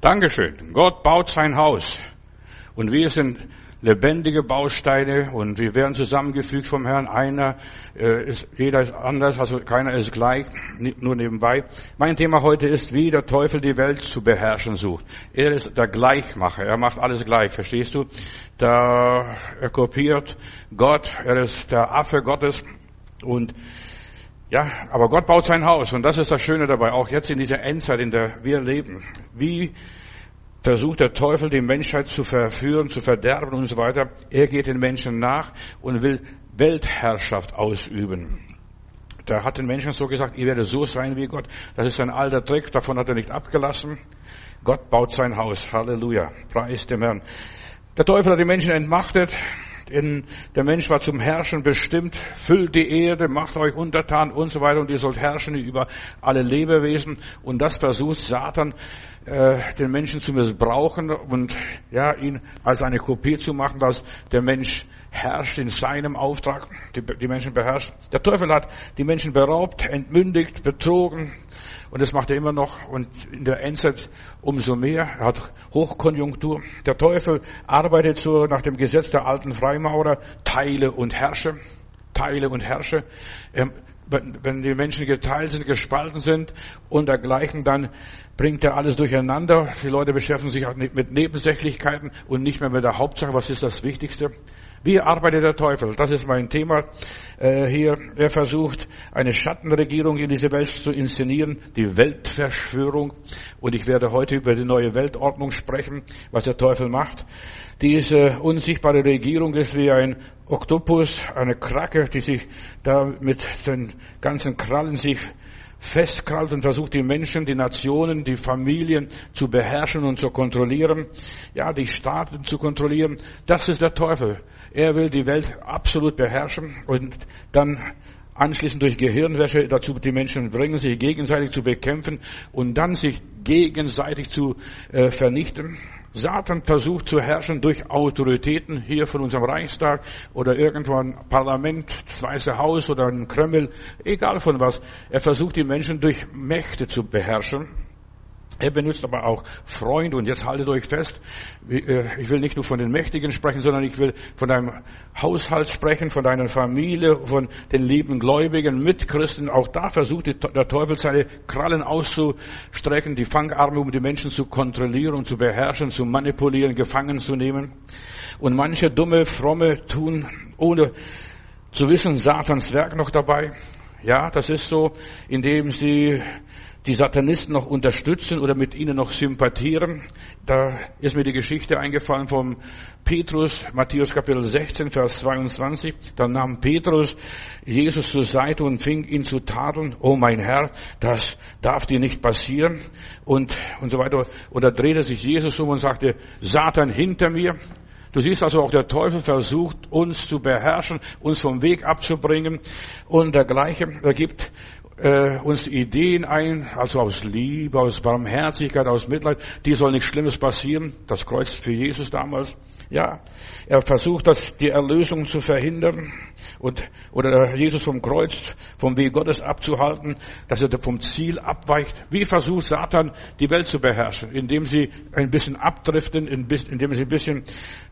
Dankeschön. Gott baut sein Haus. Und wir sind lebendige Bausteine und wir werden zusammengefügt vom Herrn. Einer äh, ist, jeder ist anders, also keiner ist gleich, nur nebenbei. Mein Thema heute ist, wie der Teufel die Welt zu beherrschen sucht. Er ist der Gleichmacher, er macht alles gleich, verstehst du? Da, er kopiert Gott, er ist der Affe Gottes und ja, aber Gott baut sein Haus und das ist das Schöne dabei, auch jetzt in dieser Endzeit, in der wir leben. Wie versucht der Teufel die Menschheit zu verführen, zu verderben und so weiter. Er geht den Menschen nach und will Weltherrschaft ausüben. Da hat den Menschen so gesagt, ihr werdet so sein wie Gott. Das ist ein alter Trick, davon hat er nicht abgelassen. Gott baut sein Haus. Halleluja. Preis dem Herrn. Der Teufel hat die Menschen entmachtet. In, der Mensch war zum Herrschen bestimmt, füllt die Erde, macht euch untertan und so weiter und ihr sollt herrschen über alle Lebewesen. Und das versucht Satan äh, den Menschen zu missbrauchen und ja ihn als eine Kopie zu machen, dass der Mensch herrscht in seinem Auftrag, die, die Menschen beherrscht. Der Teufel hat die Menschen beraubt, entmündigt, betrogen und das macht er immer noch und in der Endzeit umso mehr. Er hat Hochkonjunktur. Der Teufel arbeitet so nach dem Gesetz der alten Freimaurer, teile und herrsche, teile und herrsche. Er, wenn die Menschen geteilt sind, gespalten sind und dergleichen, dann bringt er alles durcheinander. Die Leute beschäftigen sich auch mit Nebensächlichkeiten und nicht mehr mit der Hauptsache, was ist das Wichtigste. Wie arbeitet der Teufel? Das ist mein Thema äh, hier. Er versucht, eine Schattenregierung in diese Welt zu inszenieren, die Weltverschwörung. Und ich werde heute über die neue Weltordnung sprechen, was der Teufel macht. Diese unsichtbare Regierung ist wie ein Oktopus, eine Krake, die sich da mit den ganzen Krallen sich festkrallt und versucht, die Menschen, die Nationen, die Familien zu beherrschen und zu kontrollieren. Ja, die Staaten zu kontrollieren. Das ist der Teufel. Er will die Welt absolut beherrschen und dann anschließend durch Gehirnwäsche dazu die Menschen bringen, sich gegenseitig zu bekämpfen und dann sich gegenseitig zu äh, vernichten. Satan versucht zu herrschen durch Autoritäten hier von unserem Reichstag oder irgendwo ein Parlament, das Weiße Haus oder ein Kreml, egal von was. Er versucht die Menschen durch Mächte zu beherrschen. Er benutzt aber auch Freund und jetzt haltet euch fest, äh, ich will nicht nur von den Mächtigen sprechen, sondern ich will von deinem Haushalt sprechen, von deiner Familie, von den lieben Gläubigen, Mitchristen. Auch da versucht der Teufel seine Krallen auszustrecken, die Fangarme, um die Menschen zu kontrollieren zu beherrschen, zu manipulieren, gefangen zu nehmen. Und manche dumme, fromme tun, ohne zu wissen, Satans Werk noch dabei. Ja, das ist so, indem sie die Satanisten noch unterstützen oder mit ihnen noch sympathieren. Da ist mir die Geschichte eingefallen vom Petrus, Matthäus Kapitel 16, Vers 22. Da nahm Petrus Jesus zur Seite und fing ihn zu tadeln. Oh mein Herr, das darf dir nicht passieren. Und, und so weiter. Und da drehte sich Jesus um und sagte, Satan hinter mir. Du siehst also auch der Teufel versucht uns zu beherrschen, uns vom Weg abzubringen und dergleichen. Er gibt äh, uns Ideen ein, also aus Liebe, aus Barmherzigkeit, aus Mitleid, die soll nichts Schlimmes passieren. Das Kreuz für Jesus damals. Ja, er versucht, das, die Erlösung zu verhindern und, oder Jesus vom Kreuz, vom Weg Gottes abzuhalten, dass er vom Ziel abweicht. Wie versucht Satan, die Welt zu beherrschen? Indem sie ein bisschen abdriften, indem sie ein bisschen,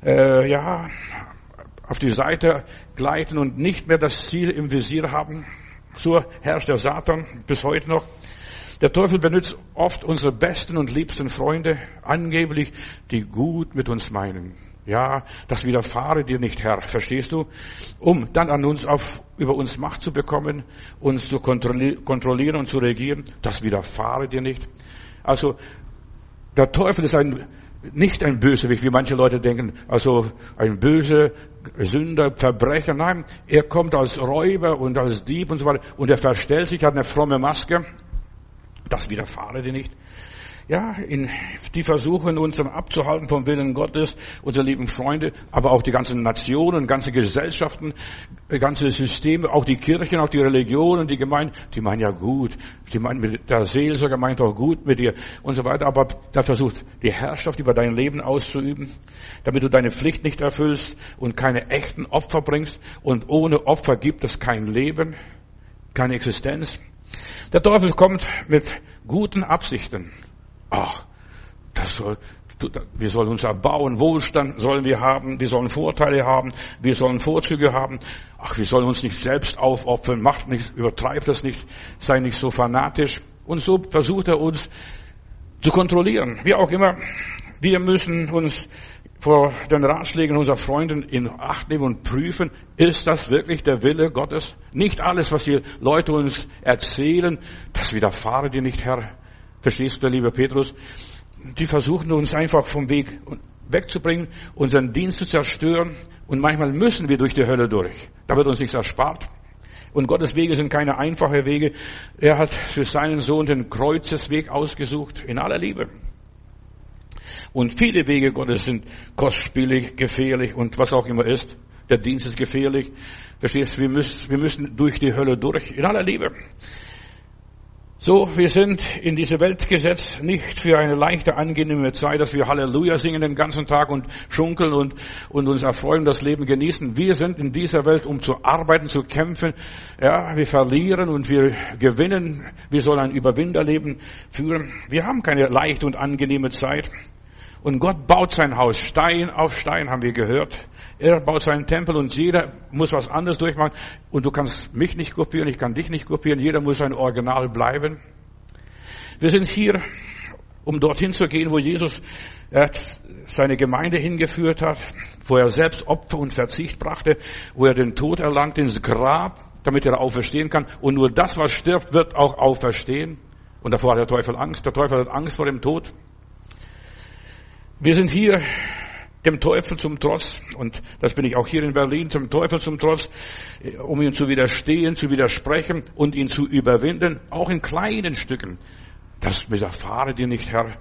äh, ja, auf die Seite gleiten und nicht mehr das Ziel im Visier haben. So herrscht der Satan bis heute noch. Der Teufel benutzt oft unsere besten und liebsten Freunde, angeblich, die gut mit uns meinen. Ja, das widerfahre dir nicht, Herr, verstehst du? Um dann an uns auf, über uns Macht zu bekommen, uns zu kontrollieren und zu regieren, das widerfahre dir nicht. Also, der Teufel ist ein nicht ein Bösewicht, wie manche Leute denken, also ein böser Sünder, Verbrecher. Nein, er kommt als Räuber und als Dieb und so weiter und er verstellt sich, hat eine fromme Maske. Das widerfahre dir nicht ja, in, die versuchen uns abzuhalten vom Willen Gottes, unsere lieben Freunde, aber auch die ganzen Nationen, ganze Gesellschaften, ganze Systeme, auch die Kirchen, auch die Religionen, die Gemeinden, die meinen ja gut, die meinen mit der Seelsorger meint auch gut mit dir und so weiter, aber da versucht die Herrschaft über dein Leben auszuüben, damit du deine Pflicht nicht erfüllst und keine echten Opfer bringst und ohne Opfer gibt es kein Leben, keine Existenz. Der Teufel kommt mit guten Absichten. Ach, das soll, wir sollen uns erbauen, Wohlstand sollen wir haben, wir sollen Vorteile haben, wir sollen Vorzüge haben. Ach, wir sollen uns nicht selbst aufopfern, macht nicht, übertreibt das nicht, sei nicht so fanatisch. Und so versucht er uns zu kontrollieren. Wie auch immer, wir müssen uns vor den Ratschlägen unserer Freunden in Acht nehmen und prüfen, ist das wirklich der Wille Gottes? Nicht alles, was die Leute uns erzählen, das widerfahre dir nicht, Herr. Verstehst du, lieber Petrus? Die versuchen uns einfach vom Weg wegzubringen, unseren Dienst zu zerstören. Und manchmal müssen wir durch die Hölle durch. Da wird uns nichts erspart. Und Gottes Wege sind keine einfachen Wege. Er hat für seinen Sohn den Kreuzesweg ausgesucht, in aller Liebe. Und viele Wege Gottes sind kostspielig, gefährlich und was auch immer ist. Der Dienst ist gefährlich. Verstehst du? Wir müssen, wir müssen durch die Hölle durch, in aller Liebe. So, wir sind in diese Welt gesetzt, nicht für eine leichte, angenehme Zeit, dass wir Halleluja singen den ganzen Tag und schunkeln und, und uns erfreuen, das Leben genießen. Wir sind in dieser Welt, um zu arbeiten, zu kämpfen. Ja, wir verlieren und wir gewinnen. Wir sollen ein Überwinderleben führen. Wir haben keine leichte und angenehme Zeit. Und Gott baut sein Haus Stein auf Stein, haben wir gehört. Er baut seinen Tempel und jeder muss was anderes durchmachen. Und du kannst mich nicht kopieren, ich kann dich nicht kopieren. Jeder muss ein Original bleiben. Wir sind hier, um dorthin zu gehen, wo Jesus seine Gemeinde hingeführt hat, wo er selbst Opfer und Verzicht brachte, wo er den Tod erlangt ins Grab, damit er auferstehen kann. Und nur das, was stirbt, wird auch auferstehen. Und davor hat der Teufel Angst. Der Teufel hat Angst vor dem Tod. Wir sind hier dem Teufel zum Trotz, und das bin ich auch hier in Berlin, zum Teufel zum Trotz, um ihm zu widerstehen, zu widersprechen und ihn zu überwinden, auch in kleinen Stücken. Das widerfahre dir nicht, Herr.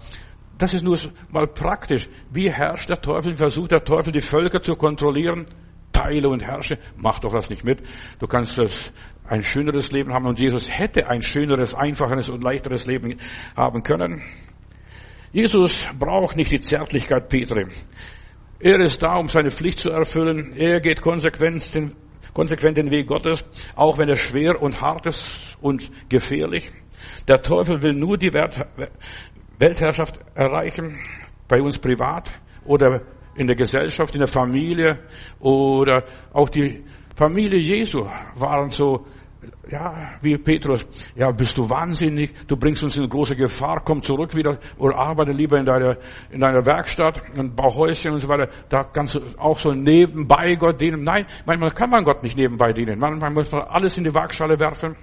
Das ist nur mal praktisch. Wie herrscht der Teufel? Versucht der Teufel, die Völker zu kontrollieren? Teile und herrsche. Mach doch das nicht mit. Du kannst das ein schöneres Leben haben und Jesus hätte ein schöneres, einfacheres und leichteres Leben haben können. Jesus braucht nicht die Zärtlichkeit Petri. Er ist da, um seine Pflicht zu erfüllen. Er geht konsequent den, konsequent den Weg Gottes, auch wenn er schwer und hart ist und gefährlich. Der Teufel will nur die Weltherrschaft erreichen, bei uns privat oder in der Gesellschaft, in der Familie oder auch die Familie Jesu waren so ja, wie Petrus, ja, bist du wahnsinnig, du bringst uns in große Gefahr, komm zurück wieder oder arbeite lieber in deiner, in deiner Werkstatt, ein Bauhäuschen und so weiter. Da kannst du auch so nebenbei Gott dienen. Nein, manchmal kann man Gott nicht nebenbei dienen. Manchmal muss man alles in die Waagschale werfen.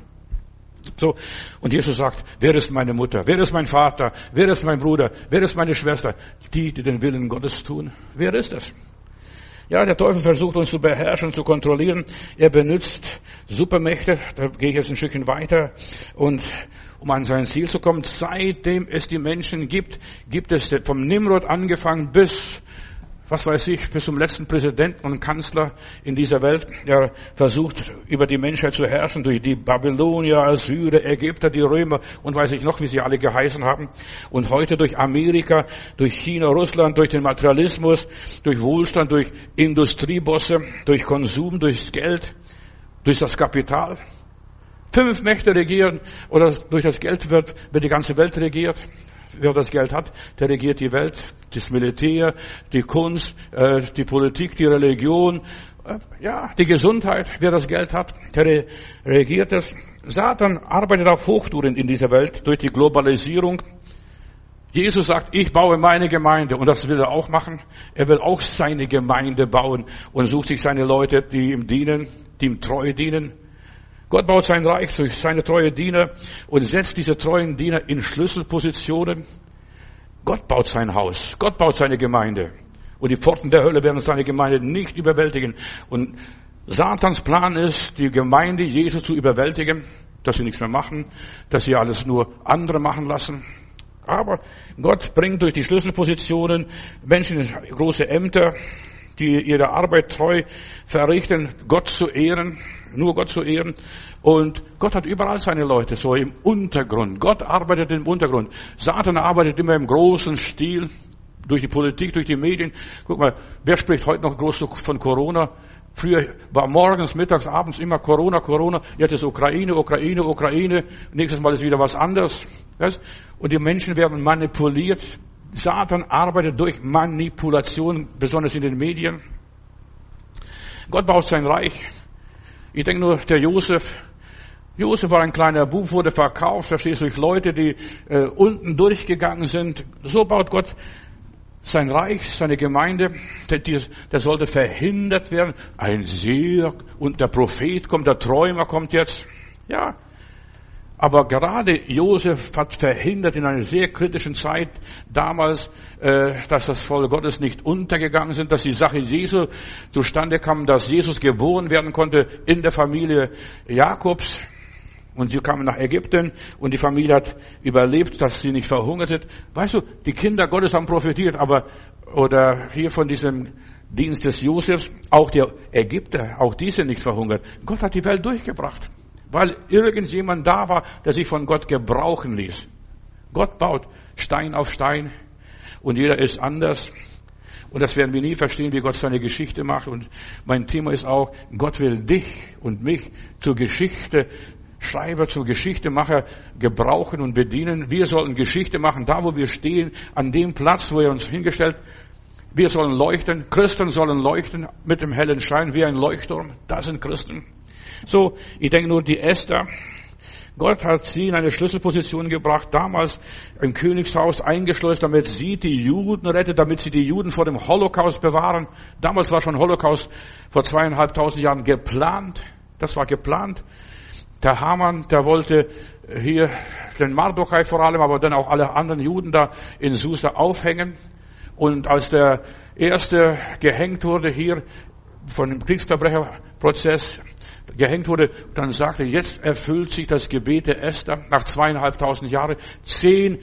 So. Und Jesus sagt, wer ist meine Mutter? Wer ist mein Vater? Wer ist mein Bruder? Wer ist meine Schwester? Die, die den Willen Gottes tun. Wer ist das? Ja, der Teufel versucht uns zu beherrschen, zu kontrollieren. Er benutzt Supermächte, da gehe ich jetzt ein Stückchen weiter. Und um an sein Ziel zu kommen, seitdem es die Menschen gibt, gibt es vom Nimrod angefangen bis was weiß ich, bis zum letzten Präsidenten und Kanzler in dieser Welt, der versucht, über die Menschheit zu herrschen, durch die Babylonier, Assyrer, Ägypter, die Römer und weiß ich noch, wie sie alle geheißen haben. Und heute durch Amerika, durch China, Russland, durch den Materialismus, durch Wohlstand, durch Industriebosse, durch Konsum, durchs Geld, durch das Kapital. Fünf Mächte regieren oder durch das Geld wird, wird die ganze Welt regiert wer das Geld hat, der regiert die Welt, das Militär, die Kunst, äh, die Politik, die Religion, äh, ja, die Gesundheit, wer das Geld hat, der regiert es. Satan arbeitet auf Hochtouren in dieser Welt durch die Globalisierung. Jesus sagt, ich baue meine Gemeinde und das will er auch machen. Er will auch seine Gemeinde bauen und sucht sich seine Leute, die ihm dienen, die ihm treu dienen. Gott baut sein Reich durch seine treue Diener und setzt diese treuen Diener in Schlüsselpositionen. Gott baut sein Haus. Gott baut seine Gemeinde. Und die Pforten der Hölle werden seine Gemeinde nicht überwältigen. Und Satans Plan ist, die Gemeinde Jesus zu überwältigen, dass sie nichts mehr machen, dass sie alles nur andere machen lassen. Aber Gott bringt durch die Schlüsselpositionen Menschen in große Ämter, die ihre Arbeit treu verrichten, Gott zu ehren, nur Gott zu ehren. Und Gott hat überall seine Leute, so im Untergrund. Gott arbeitet im Untergrund. Satan arbeitet immer im großen Stil, durch die Politik, durch die Medien. Guck mal, wer spricht heute noch groß von Corona? Früher war morgens, mittags, abends immer Corona, Corona. Jetzt ist Ukraine, Ukraine, Ukraine. Nächstes Mal ist wieder was anderes. Und die Menschen werden manipuliert Satan arbeitet durch Manipulation, besonders in den Medien. Gott baut sein Reich. Ich denke nur, der Josef, Josef war ein kleiner Bub, wurde verkauft, verstehst du, durch Leute, die äh, unten durchgegangen sind. So baut Gott sein Reich, seine Gemeinde, der, der sollte verhindert werden. Ein Seher und der Prophet kommt, der Träumer kommt jetzt. Ja, aber gerade Josef hat verhindert in einer sehr kritischen Zeit damals, äh, dass das Volk Gottes nicht untergegangen sind, dass die Sache Jesu zustande kam, dass Jesus geboren werden konnte in der Familie Jakobs. Und sie kamen nach Ägypten und die Familie hat überlebt, dass sie nicht verhungert sind. Weißt du, die Kinder Gottes haben profitiert, aber, oder hier von diesem Dienst des Josefs, auch die Ägypter, auch die sind nicht verhungert. Gott hat die Welt durchgebracht, weil irgendjemand da war, der sich von Gott gebrauchen ließ. Gott baut Stein auf Stein und jeder ist anders. Und das werden wir nie verstehen, wie Gott seine Geschichte macht. Und mein Thema ist auch, Gott will dich und mich zur Geschichte Schreiber, zur Geschichtemacher gebrauchen und bedienen. Wir sollen Geschichte machen, da wo wir stehen, an dem Platz, wo er uns hingestellt. Wir sollen leuchten. Christen sollen leuchten mit dem hellen Schein wie ein Leuchtturm. Das sind Christen. So, ich denke nur, die Esther, Gott hat sie in eine Schlüsselposition gebracht, damals im Königshaus eingeschleust, damit sie die Juden rettet, damit sie die Juden vor dem Holocaust bewahren. Damals war schon Holocaust vor zweieinhalbtausend Jahren geplant. Das war geplant. Der Haman, der wollte hier den Mardochai vor allem, aber dann auch alle anderen Juden da in Susa aufhängen. Und als der erste gehängt wurde hier von dem Kriegsverbrecherprozess, gehängt wurde, dann sagte, jetzt erfüllt sich das Gebet der Esther nach zweieinhalbtausend Jahren. Zehn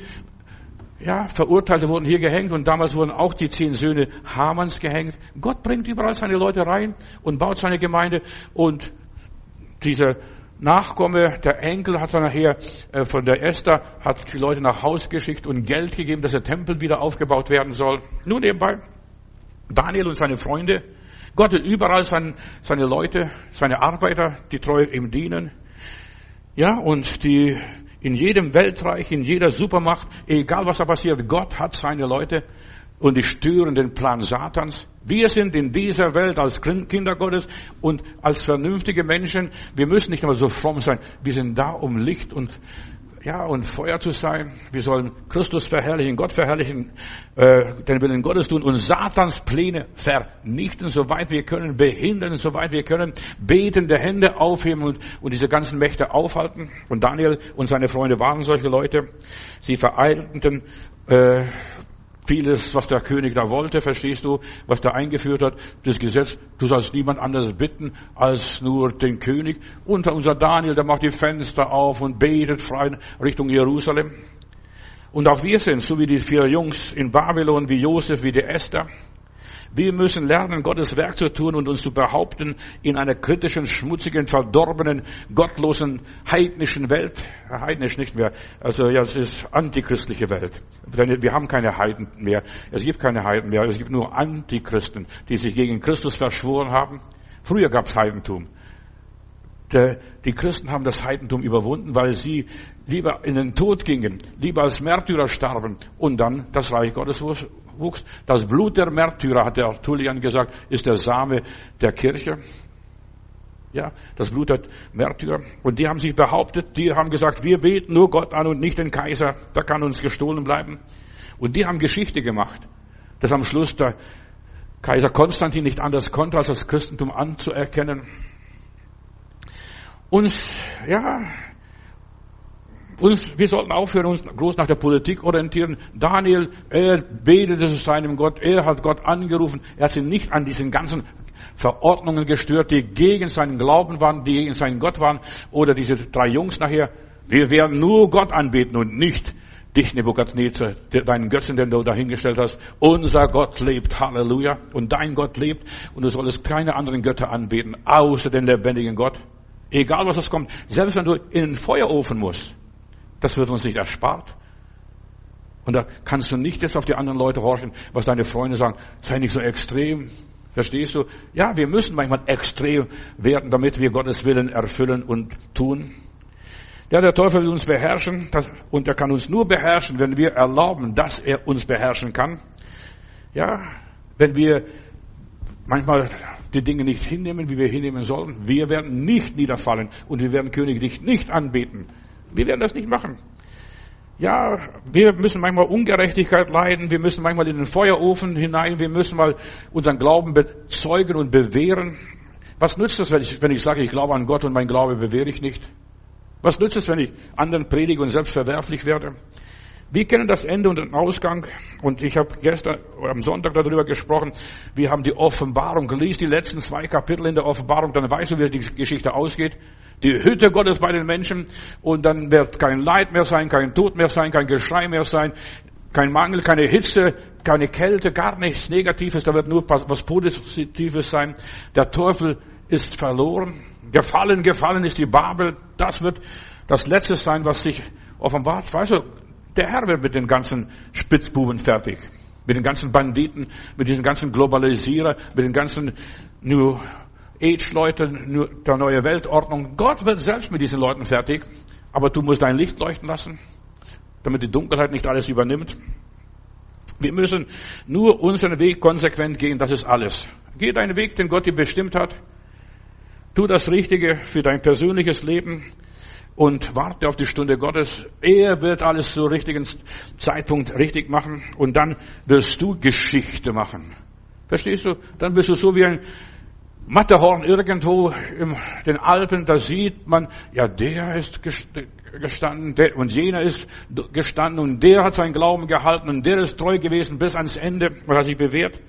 ja, Verurteilte wurden hier gehängt und damals wurden auch die zehn Söhne Hamans gehängt. Gott bringt überall seine Leute rein und baut seine Gemeinde und dieser Nachkomme, der Enkel hat dann nachher äh, von der Esther, hat die Leute nach Haus geschickt und Geld gegeben, dass der Tempel wieder aufgebaut werden soll. Nur nebenbei, Daniel und seine Freunde, Gott will überall seine, seine Leute, seine Arbeiter, die treu ihm dienen. Ja, und die in jedem Weltreich, in jeder Supermacht, egal was da passiert, Gott hat seine Leute und die stören den Plan Satans. Wir sind in dieser Welt als Kinder Gottes und als vernünftige Menschen, wir müssen nicht immer so fromm sein. Wir sind da, um Licht und ja, und Feuer zu sein. Wir sollen Christus verherrlichen, Gott verherrlichen, äh, den Willen Gottes tun und Satans Pläne vernichten, soweit wir können, behindern, soweit wir können, betende Hände aufheben und, und diese ganzen Mächte aufhalten. Und Daniel und seine Freunde waren solche Leute. Sie vereitelten äh, vieles, was der König da wollte, verstehst du, was der eingeführt hat, das Gesetz, du sollst niemand anderes bitten als nur den König. Und unser Daniel, der macht die Fenster auf und betet frei Richtung Jerusalem. Und auch wir sind, so wie die vier Jungs in Babylon, wie Josef, wie die Esther, wir müssen lernen, Gottes Werk zu tun und uns zu behaupten in einer kritischen, schmutzigen, verdorbenen, gottlosen, heidnischen Welt. Heidnisch nicht mehr. Also ja, es ist antichristliche Welt. Wir haben keine Heiden mehr. Es gibt keine Heiden mehr. Es gibt nur Antichristen, die sich gegen Christus verschworen haben. Früher gab es Heidentum. Die Christen haben das Heidentum überwunden, weil sie lieber in den Tod gingen, lieber als Märtyrer starben und dann das Reich Gottes wuchs. Das Blut der Märtyrer, hat der Artulian gesagt, ist der Same der Kirche. Ja, das Blut der Märtyrer. Und die haben sich behauptet, die haben gesagt, wir beten nur Gott an und nicht den Kaiser, da kann uns gestohlen bleiben. Und die haben Geschichte gemacht, dass am Schluss der Kaiser Konstantin nicht anders konnte, als das Christentum anzuerkennen uns, ja, uns, wir sollten aufhören, uns groß nach der Politik orientieren. Daniel, er betete zu seinem Gott, er hat Gott angerufen, er hat sich nicht an diesen ganzen Verordnungen gestört, die gegen seinen Glauben waren, die gegen seinen Gott waren, oder diese drei Jungs nachher. Wir werden nur Gott anbeten und nicht dich, Nebukadnezar, deinen Götzen, den du dahingestellt hast. Unser Gott lebt, Halleluja, und dein Gott lebt, und du solltest keine anderen Götter anbeten, außer den lebendigen Gott. Egal was es kommt. Selbst wenn du in den Feuerofen musst, das wird uns nicht erspart. Und da kannst du nicht jetzt auf die anderen Leute horchen, was deine Freunde sagen. Sei nicht so extrem. Verstehst du? Ja, wir müssen manchmal extrem werden, damit wir Gottes Willen erfüllen und tun. Ja, der Teufel will uns beherrschen das, und er kann uns nur beherrschen, wenn wir erlauben, dass er uns beherrschen kann. Ja, wenn wir manchmal die Dinge nicht hinnehmen, wie wir hinnehmen sollen. Wir werden nicht niederfallen und wir werden König nicht, nicht anbeten. Wir werden das nicht machen. Ja, wir müssen manchmal Ungerechtigkeit leiden, wir müssen manchmal in den Feuerofen hinein, wir müssen mal unseren Glauben bezeugen und bewähren. Was nützt es, wenn ich, wenn ich sage, ich glaube an Gott und mein Glaube bewähre ich nicht? Was nützt es, wenn ich anderen predige und selbst verwerflich werde? Wir kennen das Ende und den Ausgang. Und ich habe gestern am Sonntag darüber gesprochen. Wir haben die Offenbarung. Lies die letzten zwei Kapitel in der Offenbarung, dann weißt du, wie die Geschichte ausgeht. Die Hütte Gottes bei den Menschen. Und dann wird kein Leid mehr sein, kein Tod mehr sein, kein Geschrei mehr sein, kein Mangel, keine Hitze, keine Kälte, gar nichts Negatives. Da wird nur was Positives sein. Der Teufel ist verloren. Gefallen, gefallen ist die Babel. Das wird das Letzte sein, was sich offenbart. Weißt du, der Herr wird mit den ganzen Spitzbuben fertig. Mit den ganzen Banditen, mit diesen ganzen Globalisierer, mit den ganzen New Age Leuten, der neue Weltordnung. Gott wird selbst mit diesen Leuten fertig. Aber du musst dein Licht leuchten lassen, damit die Dunkelheit nicht alles übernimmt. Wir müssen nur unseren Weg konsequent gehen, das ist alles. Geh deinen Weg, den Gott dir bestimmt hat. Tu das Richtige für dein persönliches Leben und warte auf die Stunde Gottes. Er wird alles zur richtigen Zeitpunkt richtig machen und dann wirst du Geschichte machen. Verstehst du? Dann bist du so wie ein Matterhorn irgendwo in den Alpen, da sieht man, ja, der ist gestanden der, und jener ist gestanden und der hat seinen Glauben gehalten und der ist treu gewesen bis ans Ende und hat sich bewährt.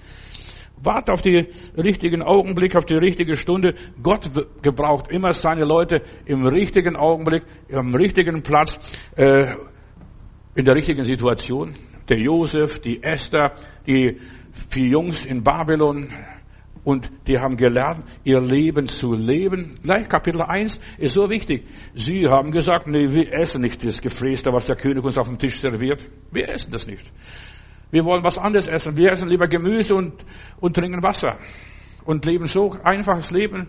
Wart auf die richtigen Augenblick, auf die richtige Stunde. Gott gebraucht immer seine Leute im richtigen Augenblick, am richtigen Platz, äh, in der richtigen Situation. Der Josef, die Esther, die vier Jungs in Babylon, und die haben gelernt, ihr Leben zu leben. Gleich Kapitel 1 ist so wichtig. Sie haben gesagt, nee, wir essen nicht das Gefräßte, was der König uns auf dem Tisch serviert. Wir essen das nicht. Wir wollen was anderes essen. Wir essen lieber Gemüse und, und trinken Wasser. Und leben so einfaches Leben.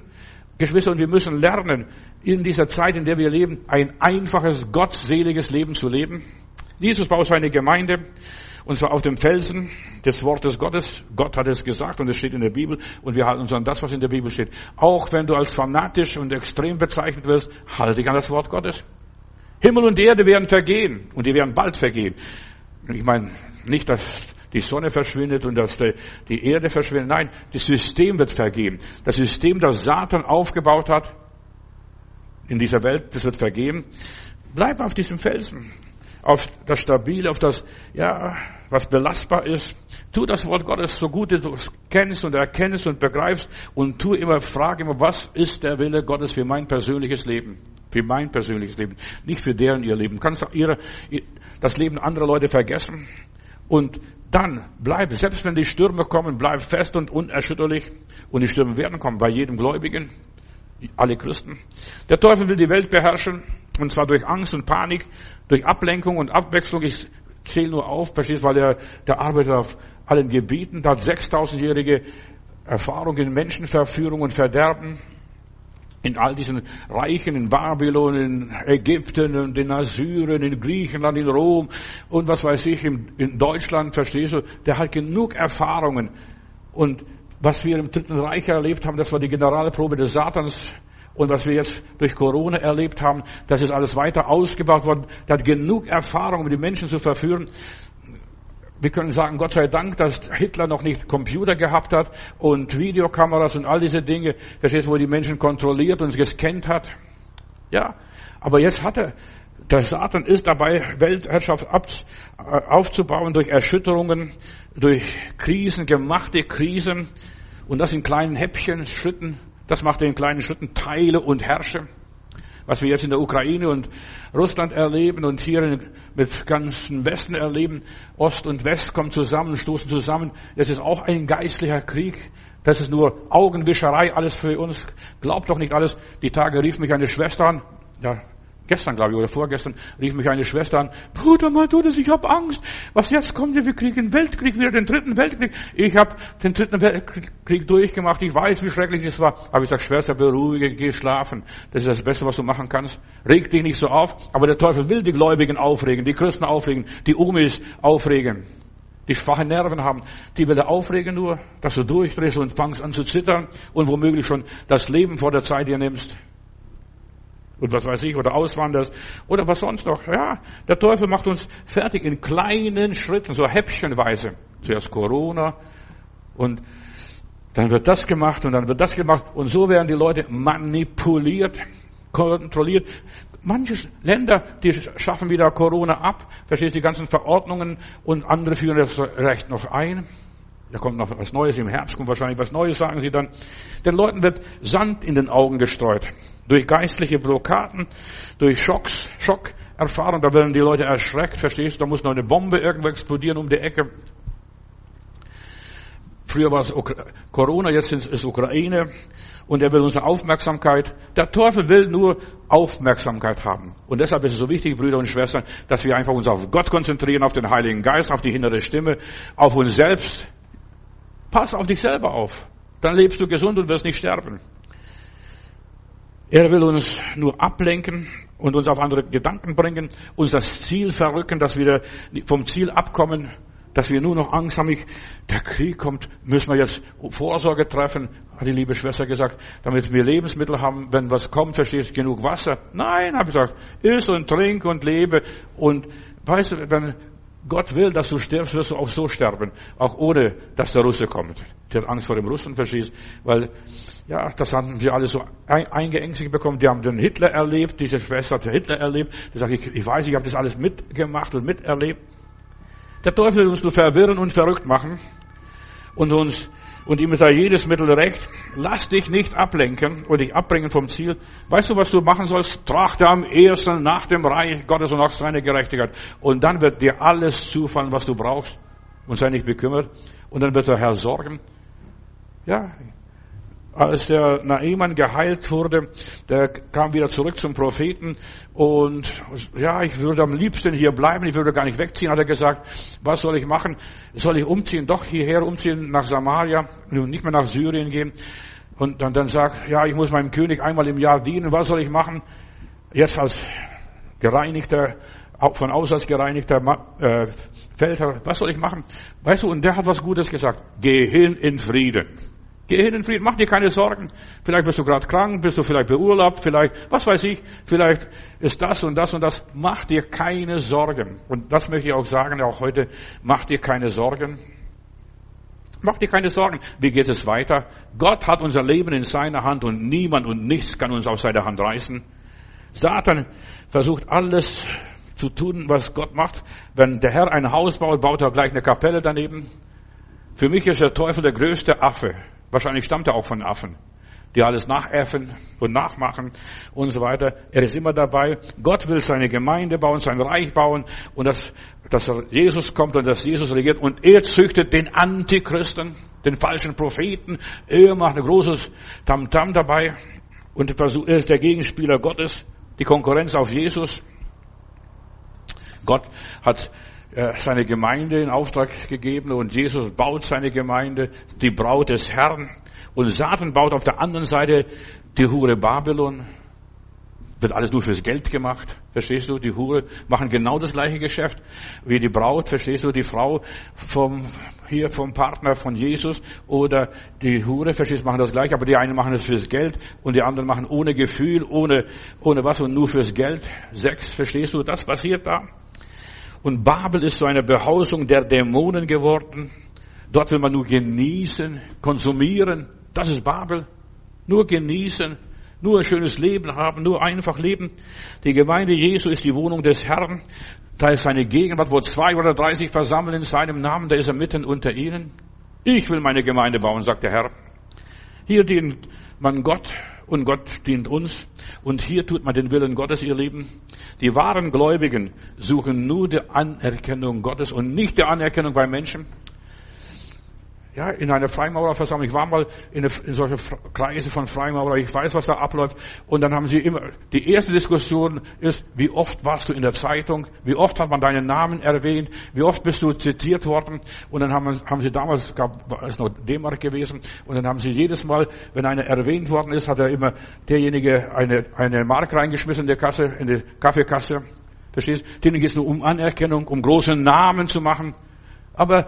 Geschwister, und wir müssen lernen, in dieser Zeit, in der wir leben, ein einfaches, gottseliges Leben zu leben. Jesus baut seine Gemeinde, und zwar auf dem Felsen des Wortes Gottes. Gott hat es gesagt und es steht in der Bibel und wir halten uns an das, was in der Bibel steht. Auch wenn du als fanatisch und extrem bezeichnet wirst, halte dich an das Wort Gottes. Himmel und Erde werden vergehen und die werden bald vergehen. Ich meine, nicht, dass die Sonne verschwindet und dass die Erde verschwindet. Nein, das System wird vergeben. Das System, das Satan aufgebaut hat in dieser Welt, das wird vergeben. Bleib auf diesem Felsen, auf das Stabile, auf das, ja, was belastbar ist. Tu das Wort Gottes so gut du es kennst und erkennst und begreifst und tu immer, frage immer, was ist der Wille Gottes für mein persönliches Leben? Für mein persönliches Leben. Nicht für deren ihr Leben. Kannst du ihre, das Leben anderer Leute vergessen? Und dann bleib, selbst wenn die Stürme kommen, bleib fest und unerschütterlich. Und die Stürme werden kommen bei jedem Gläubigen, alle Christen. Der Teufel will die Welt beherrschen, und zwar durch Angst und Panik, durch Ablenkung und Abwechslung. Ich zähle nur auf, verstehst, weil er, der arbeitet auf allen Gebieten, der hat 6000-jährige Erfahrung in Menschenverführung und Verderben in all diesen Reichen, in Babylon, in Ägypten und in Assyrien, in Griechenland, in Rom und was weiß ich, in, Deutschland, verstehst du, der hat genug Erfahrungen. Und was wir im Dritten Reich erlebt haben, das war die Generalprobe des Satans. Und was wir jetzt durch Corona erlebt haben, das ist alles weiter ausgebaut worden. Der hat genug Erfahrung, um die Menschen zu verführen. Wir können sagen, Gott sei Dank, dass Hitler noch nicht Computer gehabt hat und Videokameras und all diese Dinge, verstehst du, wo die Menschen kontrolliert und gescannt hat. Ja, aber jetzt hat er, der Satan ist dabei, Weltherrschaft äh, aufzubauen durch Erschütterungen, durch Krisen, gemachte Krisen und das in kleinen Häppchen, Schritten. Das macht in kleinen Schritten, teile und herrsche was wir jetzt in der Ukraine und Russland erleben und hier mit ganzen Westen erleben, Ost und West kommen zusammen, stoßen zusammen. Das ist auch ein geistlicher Krieg. Das ist nur Augenwischerei, alles für uns. Glaubt doch nicht alles. Die Tage rief mich eine Schwester an. Ja, Gestern, glaube ich, oder vorgestern rief mich eine Schwester an. Bruder Maldonis, ich habe Angst. Was jetzt kommt, wir kriegen Weltkrieg, wieder den dritten Weltkrieg. Ich habe den dritten Weltkrieg durchgemacht. Ich weiß, wie schrecklich das war. Aber ich sage, Schwester, beruhige, geh schlafen. Das ist das Beste, was du machen kannst. Reg dich nicht so auf. Aber der Teufel will die Gläubigen aufregen, die Christen aufregen, die Umis aufregen die schwache Nerven haben, die will er aufregen nur, dass du durchdrehst und fangst an zu zittern und womöglich schon das Leben vor der Zeit dir nimmst und was weiß ich, oder auswanderst, oder was sonst noch. Ja, der Teufel macht uns fertig in kleinen Schritten, so häppchenweise. Zuerst Corona und dann wird das gemacht und dann wird das gemacht und so werden die Leute manipuliert, kontrolliert. Manche Länder, die schaffen wieder Corona ab, verstehst die ganzen Verordnungen und andere führen das Recht noch ein. Da kommt noch was Neues, im Herbst kommt wahrscheinlich was Neues, sagen sie dann. Den Leuten wird Sand in den Augen gestreut. Durch geistliche Blockaden, durch Schocks, Schockerfahrung, da werden die Leute erschreckt, verstehst du, da muss noch eine Bombe irgendwo explodieren um die Ecke. Früher war es Corona, jetzt ist es Ukraine und er will unsere Aufmerksamkeit. Der Teufel will nur Aufmerksamkeit haben. Und deshalb ist es so wichtig, Brüder und Schwestern, dass wir einfach uns auf Gott konzentrieren, auf den Heiligen Geist, auf die innere Stimme, auf uns selbst. Pass auf dich selber auf. Dann lebst du gesund und wirst nicht sterben. Er will uns nur ablenken und uns auf andere Gedanken bringen, uns das Ziel verrücken, dass wir vom Ziel abkommen, dass wir nur noch Angst haben, der Krieg kommt, müssen wir jetzt Vorsorge treffen, hat die liebe Schwester gesagt, damit wir Lebensmittel haben, wenn was kommt, verstehst du, genug Wasser. Nein, habe ich gesagt, iss und trink und lebe. Und weißt du, wenn Gott will, dass du stirbst, wirst du auch so sterben, auch ohne, dass der Russe kommt. Der hat Angst vor dem Russen verschießt, weil, ja, das haben sie alle so eingeängstigt bekommen. Die haben den Hitler erlebt, diese Schwester hat den Hitler erlebt. Die sagt, ich, ich weiß, ich habe das alles mitgemacht und miterlebt. Der Teufel will uns nur verwirren und verrückt machen und uns und ihm ist da jedes Mittel recht. Lass dich nicht ablenken und dich abbringen vom Ziel. Weißt du, was du machen sollst? Trachte am ersten nach dem Reich Gottes und nach seiner Gerechtigkeit. Und dann wird dir alles zufallen, was du brauchst. Und sei nicht bekümmert. Und dann wird der Herr sorgen. Ja, als der Naaman geheilt wurde, der kam wieder zurück zum Propheten und ja, ich würde am liebsten hier bleiben, ich würde gar nicht wegziehen, hat er gesagt. Was soll ich machen? Soll ich umziehen? Doch hierher umziehen nach Samaria und nicht mehr nach Syrien gehen? Und dann, dann sagt, ja, ich muss meinem König einmal im Jahr dienen. Was soll ich machen? Jetzt als gereinigter, von als gereinigter äh, Feldherr, was soll ich machen? Weißt du, und der hat was Gutes gesagt. Geh hin in Frieden. Geh hin in Frieden, mach dir keine Sorgen. Vielleicht bist du gerade krank, bist du vielleicht beurlaubt, vielleicht, was weiß ich, vielleicht ist das und das und das. Mach dir keine Sorgen. Und das möchte ich auch sagen, auch heute, mach dir keine Sorgen. Mach dir keine Sorgen. Wie geht es weiter? Gott hat unser Leben in seiner Hand und niemand und nichts kann uns aus seiner Hand reißen. Satan versucht alles zu tun, was Gott macht. Wenn der Herr ein Haus baut, baut er gleich eine Kapelle daneben. Für mich ist der Teufel der größte Affe. Wahrscheinlich stammt er auch von Affen, die alles nachäffen und nachmachen und so weiter. Er ist immer dabei. Gott will seine Gemeinde bauen, sein Reich bauen und dass, dass Jesus kommt und dass Jesus regiert und er züchtet den Antichristen, den falschen Propheten. Er macht ein großes Tamtam -Tam dabei und er ist der Gegenspieler Gottes, die Konkurrenz auf Jesus. Gott hat seine Gemeinde in Auftrag gegeben und Jesus baut seine Gemeinde, die Braut des Herrn. Und Satan baut auf der anderen Seite die Hure Babylon. Wird alles nur fürs Geld gemacht. Verstehst du? Die Hure machen genau das gleiche Geschäft wie die Braut. Verstehst du? Die Frau vom, hier vom Partner von Jesus oder die Hure, verstehst du, machen das gleiche. Aber die einen machen es fürs Geld und die anderen machen ohne Gefühl, ohne, ohne was und nur fürs Geld. Sex, verstehst du? Das passiert da. Und Babel ist so eine Behausung der Dämonen geworden. Dort will man nur genießen, konsumieren. Das ist Babel. Nur genießen, nur ein schönes Leben haben, nur einfach leben. Die Gemeinde Jesu ist die Wohnung des Herrn. Da ist seine Gegenwart, wo zwei oder drei sich versammeln in seinem Namen, da ist er mitten unter ihnen. Ich will meine Gemeinde bauen, sagt der Herr. Hier dient man Gott und Gott dient uns. Und hier tut man den Willen Gottes, ihr Lieben. Die wahren Gläubigen suchen nur die Anerkennung Gottes und nicht die Anerkennung bei Menschen. Ja, in einer Freimaurerversammlung. Ich war mal in, eine, in solche Kreise von Freimaurer. Ich weiß, was da abläuft. Und dann haben sie immer, die erste Diskussion ist, wie oft warst du in der Zeitung? Wie oft hat man deinen Namen erwähnt? Wie oft bist du zitiert worden? Und dann haben, haben sie damals, gab, war es noch D-Mark gewesen. Und dann haben sie jedes Mal, wenn einer erwähnt worden ist, hat er immer derjenige eine, eine Mark reingeschmissen in der Kasse, in die Kaffeekasse. Verstehst? Denen geht es nur um Anerkennung, um große Namen zu machen. Aber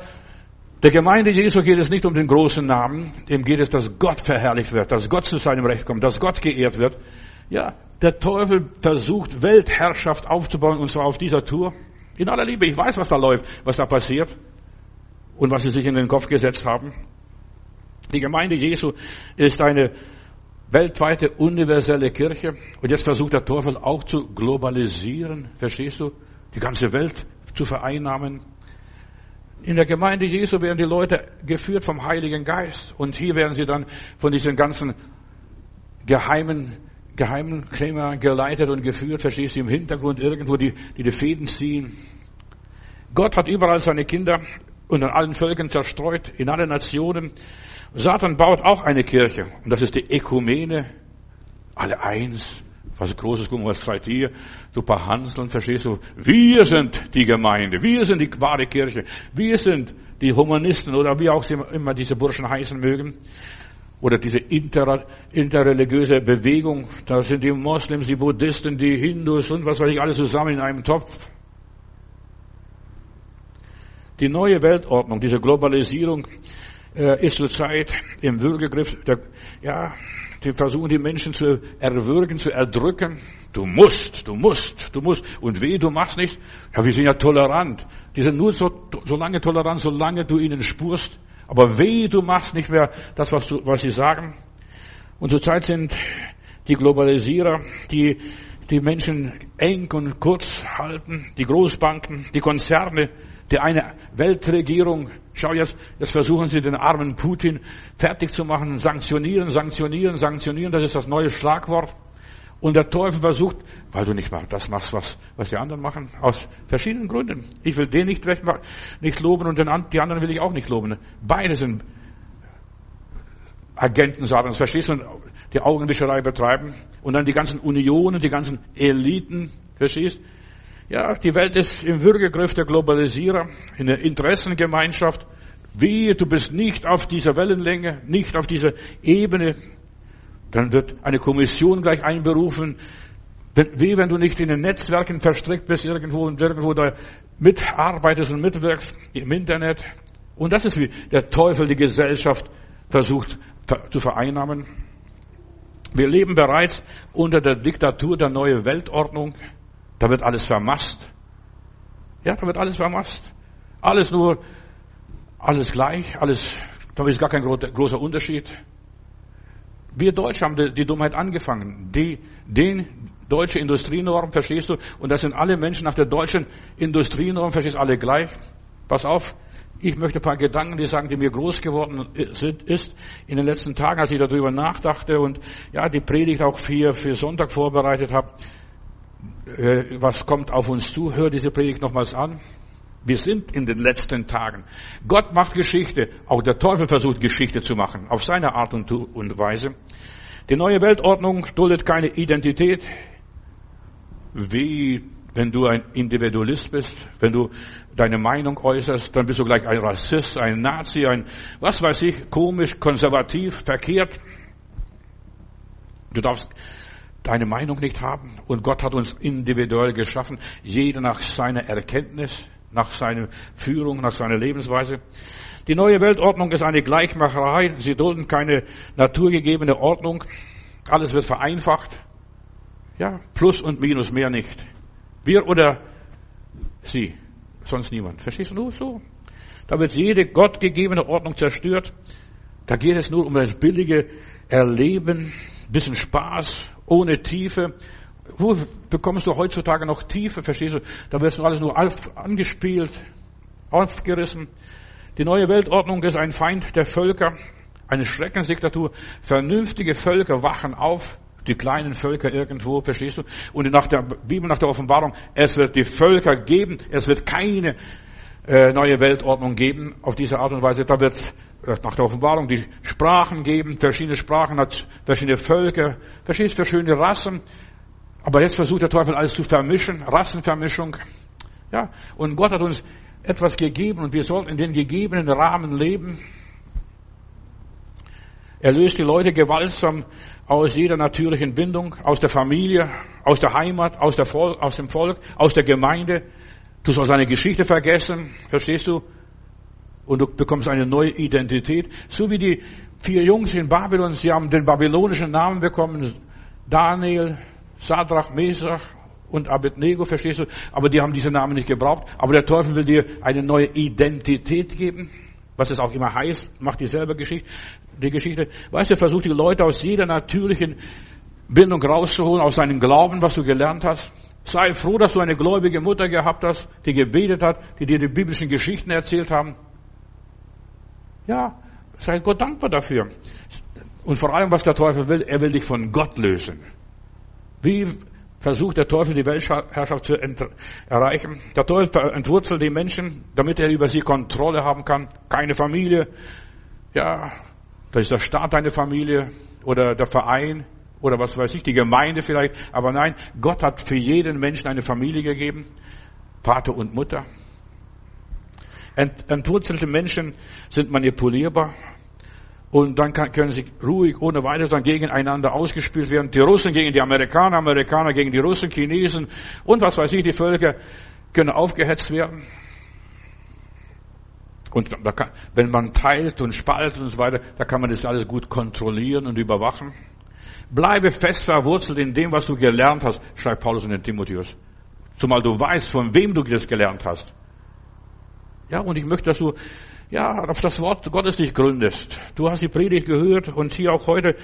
der Gemeinde Jesu geht es nicht um den großen Namen, dem geht es, dass Gott verherrlicht wird, dass Gott zu seinem Recht kommt, dass Gott geehrt wird. Ja, der Teufel versucht Weltherrschaft aufzubauen und zwar auf dieser Tour. In aller Liebe, ich weiß, was da läuft, was da passiert und was sie sich in den Kopf gesetzt haben. Die Gemeinde Jesu ist eine weltweite universelle Kirche und jetzt versucht der Teufel auch zu globalisieren, verstehst du? Die ganze Welt zu vereinnahmen. In der Gemeinde Jesu werden die Leute geführt vom Heiligen Geist. Und hier werden sie dann von diesen ganzen geheimen, geheimen Krämer geleitet und geführt. Verstehst du im Hintergrund irgendwo, die, die die Fäden ziehen. Gott hat überall seine Kinder unter allen Völkern zerstreut, in allen Nationen. Satan baut auch eine Kirche. Und das ist die Ökumene. Alle eins was Großes gucken, was seid ihr? Du paar Hanseln, verstehst du? Wir sind die Gemeinde. Wir sind die wahre Kirche. Wir sind die Humanisten oder wie auch immer diese Burschen heißen mögen. Oder diese inter, interreligiöse Bewegung. Da sind die Moslems, die Buddhisten, die Hindus und was weiß ich, alles zusammen in einem Topf. Die neue Weltordnung, diese Globalisierung, äh, ist zurzeit im Würgegriff der, ja, die versuchen die Menschen zu erwürgen, zu erdrücken. Du musst, du musst, du musst. Und weh, du machst nicht. Ja, wir sind ja tolerant. Die sind nur so, so lange tolerant, solange du ihnen spurst. Aber weh, du machst nicht mehr das, was, du, was sie sagen. Und zurzeit sind die Globalisierer, die die Menschen eng und kurz halten, die Großbanken, die Konzerne, die eine Weltregierung Schau jetzt, jetzt versuchen sie den armen Putin fertig zu machen, sanktionieren, sanktionieren, sanktionieren, das ist das neue Schlagwort. Und der Teufel versucht, weil du nicht mal das machst, was, was die anderen machen, aus verschiedenen Gründen. Ich will den nicht recht nicht loben und den, die anderen will ich auch nicht loben. Beide sind Agenten Satans, verstehst du? Die Augenwischerei betreiben und dann die ganzen Unionen, die ganzen Eliten, verstehst? du? Ja, die Welt ist im Würgegriff der Globalisierer, in der Interessengemeinschaft. Wie, du bist nicht auf dieser Wellenlänge, nicht auf dieser Ebene. Dann wird eine Kommission gleich einberufen. Wie, wenn du nicht in den Netzwerken verstrickt bist, irgendwo und irgendwo da mitarbeitest und mitwirkst im Internet. Und das ist wie der Teufel die Gesellschaft versucht zu vereinnahmen. Wir leben bereits unter der Diktatur der neuen Weltordnung. Da wird alles vermasst. Ja, da wird alles vermasst. Alles nur, alles gleich, alles, da ist gar kein großer Unterschied. Wir Deutsche haben die, Dummheit angefangen. Die, den deutsche Industrienorm, verstehst du? Und das sind alle Menschen nach der deutschen Industrienorm, verstehst du, alle gleich. Pass auf, ich möchte ein paar Gedanken, die sagen, die mir groß geworden sind, ist in den letzten Tagen, als ich darüber nachdachte und ja, die Predigt auch für, für Sonntag vorbereitet habe. Äh, was kommt auf uns zu. Hör diese Predigt nochmals an. Wir sind in den letzten Tagen. Gott macht Geschichte. Auch der Teufel versucht Geschichte zu machen. Auf seine Art und Weise. Die neue Weltordnung duldet keine Identität. Wie wenn du ein Individualist bist, wenn du deine Meinung äußerst, dann bist du gleich ein Rassist, ein Nazi, ein, was weiß ich, komisch, konservativ, verkehrt. Du darfst deine Meinung nicht haben. Und Gott hat uns individuell geschaffen, jeder nach seiner Erkenntnis, nach seiner Führung, nach seiner Lebensweise. Die neue Weltordnung ist eine Gleichmacherei. Sie dulden keine naturgegebene Ordnung. Alles wird vereinfacht. Ja, Plus und Minus, mehr nicht. Wir oder sie, sonst niemand. Verstehst du so? Da wird jede gottgegebene Ordnung zerstört. Da geht es nur um das billige Erleben, bisschen Spaß, ohne Tiefe. Wo bekommst du heutzutage noch Tiefe? Verstehst du? Da wird alles nur angespielt, aufgerissen. Die neue Weltordnung ist ein Feind der Völker, eine Schreckensdiktatur. Vernünftige Völker wachen auf, die kleinen Völker irgendwo, verstehst du? Und nach der Bibel, nach der Offenbarung, es wird die Völker geben, es wird keine äh, neue Weltordnung geben auf diese Art und Weise. Da wird nach der Offenbarung die Sprachen geben, verschiedene Sprachen verschiedene Völker, verschiedene Rassen. Aber jetzt versucht der Teufel alles zu vermischen, Rassenvermischung. Ja, und Gott hat uns etwas gegeben und wir sollten in den gegebenen Rahmen leben. Er löst die Leute gewaltsam aus jeder natürlichen Bindung, aus der Familie, aus der Heimat, aus, der Volk, aus dem Volk, aus der Gemeinde. Du sollst seine Geschichte vergessen, verstehst du? Und du bekommst eine neue Identität. So wie die vier Jungs in Babylon, sie haben den babylonischen Namen bekommen. Daniel, Sadrach, Mesach und Abednego, verstehst du? Aber die haben diese Namen nicht gebraucht. Aber der Teufel will dir eine neue Identität geben. Was es auch immer heißt, macht dieselbe Geschichte, die Geschichte. Weißt du, versucht die Leute aus jeder natürlichen Bindung rauszuholen, aus seinem Glauben, was du gelernt hast. Sei froh, dass du eine gläubige Mutter gehabt hast, die gebetet hat, die dir die biblischen Geschichten erzählt haben. Ja, sei Gott dankbar dafür. Und vor allem, was der Teufel will, er will dich von Gott lösen. Wie versucht der Teufel die Weltherrschaft zu erreichen? Der Teufel entwurzelt die Menschen, damit er über sie Kontrolle haben kann. Keine Familie. Ja, da ist der Staat deine Familie oder der Verein oder was weiß ich, die Gemeinde vielleicht. Aber nein, Gott hat für jeden Menschen eine Familie gegeben. Vater und Mutter. Entwurzelte Menschen sind manipulierbar. Und dann kann, können sie ruhig, ohne weiteres dann gegeneinander ausgespielt werden. Die Russen gegen die Amerikaner, Amerikaner gegen die Russen, Chinesen und was weiß ich, die Völker können aufgehetzt werden. Und kann, wenn man teilt und spaltet und so weiter, da kann man das alles gut kontrollieren und überwachen. Bleibe fest verwurzelt in dem, was du gelernt hast, schreibt Paulus in den Timotheus. Zumal du weißt, von wem du das gelernt hast. Ja, und ich möchte, dass du ja, auf das Wort Gottes dich gründest. Du hast die Predigt gehört und hier auch heute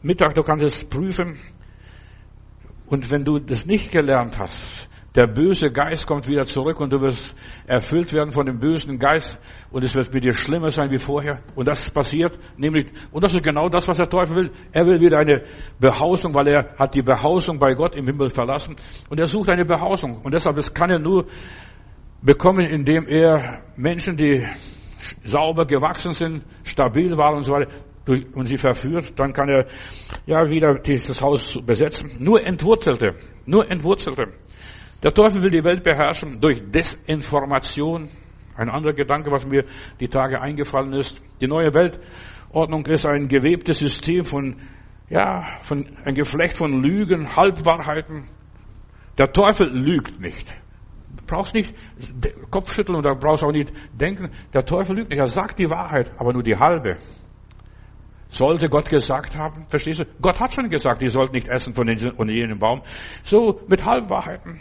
Mittag, du kannst es prüfen. Und wenn du das nicht gelernt hast, der böse Geist kommt wieder zurück und du wirst erfüllt werden von dem bösen Geist und es wird mit dir schlimmer sein wie vorher. Und das passiert nämlich, und das ist genau das, was der Teufel will. Er will wieder eine Behausung, weil er hat die Behausung bei Gott im Himmel verlassen und er sucht eine Behausung. Und deshalb, das kann er nur bekommen, indem er Menschen, die sauber gewachsen sind, stabil waren und so weiter, und sie verführt, dann kann er ja wieder dieses Haus besetzen. Nur Entwurzelte, nur Entwurzelte. Der Teufel will die Welt beherrschen durch Desinformation. Ein anderer Gedanke, was mir die Tage eingefallen ist. Die neue Weltordnung ist ein gewebtes System von, ja, von, ein Geflecht von Lügen, Halbwahrheiten. Der Teufel lügt nicht brauchst nicht Kopfschütteln oder brauchst auch nicht denken. Der Teufel lügt nicht. Er sagt die Wahrheit, aber nur die halbe. Sollte Gott gesagt haben, verstehst du? Gott hat schon gesagt, ihr sollt nicht essen von jenem Baum. So mit Halbwahrheiten.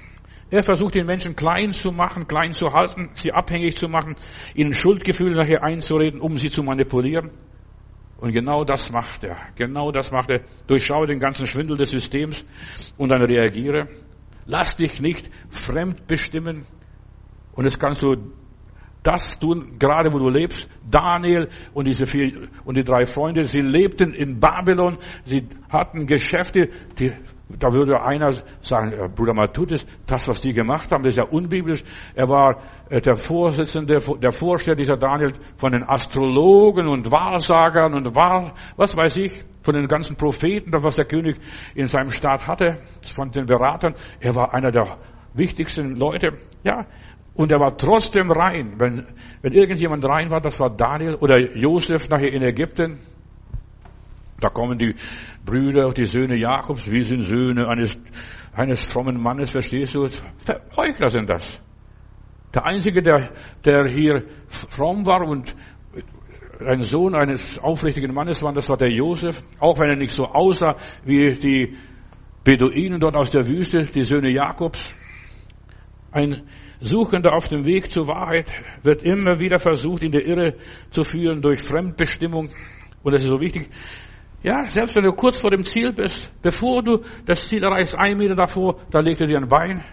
Er versucht den Menschen klein zu machen, klein zu halten, sie abhängig zu machen, ihnen Schuldgefühle nachher einzureden, um sie zu manipulieren. Und genau das macht er. Genau das macht er. Durchschaue den ganzen Schwindel des Systems und dann reagiere. Lass dich nicht fremd bestimmen. Und jetzt kannst du das tun, gerade wo du lebst. Daniel und diese vier, und die drei Freunde, sie lebten in Babylon, sie hatten Geschäfte, die, da würde einer sagen, Bruder Matutis, das, was die gemacht haben, das ist ja unbiblisch. Er war äh, der Vorsitzende, der Vorsteher dieser Daniel von den Astrologen und Wahrsagern und Wahl, was weiß ich, von den ganzen Propheten, was der König in seinem Staat hatte, von den Beratern. Er war einer der wichtigsten Leute. Ja, und er war trotzdem rein. Wenn, wenn irgendjemand rein war, das war Daniel oder Josef nachher in Ägypten. Da kommen die Brüder, die Söhne Jakobs, wir sind Söhne eines, eines frommen Mannes, verstehst du? Heuchler sind das. Der Einzige, der, der hier fromm war und ein Sohn eines aufrichtigen Mannes war, das war der Josef, auch wenn er nicht so aussah wie die Beduinen dort aus der Wüste, die Söhne Jakobs. Ein Suchender auf dem Weg zur Wahrheit wird immer wieder versucht, in der Irre zu führen durch Fremdbestimmung. Und das ist so wichtig. Ja, selbst wenn du kurz vor dem Ziel bist, bevor du das Ziel erreichst, ein Meter davor, da legt er dir ein Bein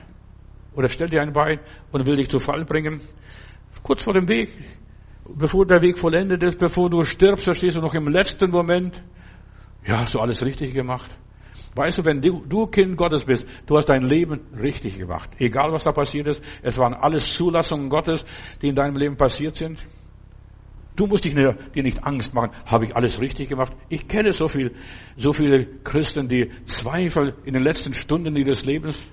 oder stellt dir ein Bein und will dich zu Fall bringen. Kurz vor dem Weg, bevor der Weg vollendet ist, bevor du stirbst, da stehst du noch im letzten Moment. Ja, hast du alles richtig gemacht. Weißt du, wenn du, du Kind Gottes bist, du hast dein Leben richtig gemacht. Egal was da passiert ist, es waren alles Zulassungen Gottes, die in deinem Leben passiert sind. Du musst dich dir nicht Angst machen. Habe ich alles richtig gemacht? Ich kenne so viel, so viele Christen, die zweifeln in den letzten Stunden ihres Lebens.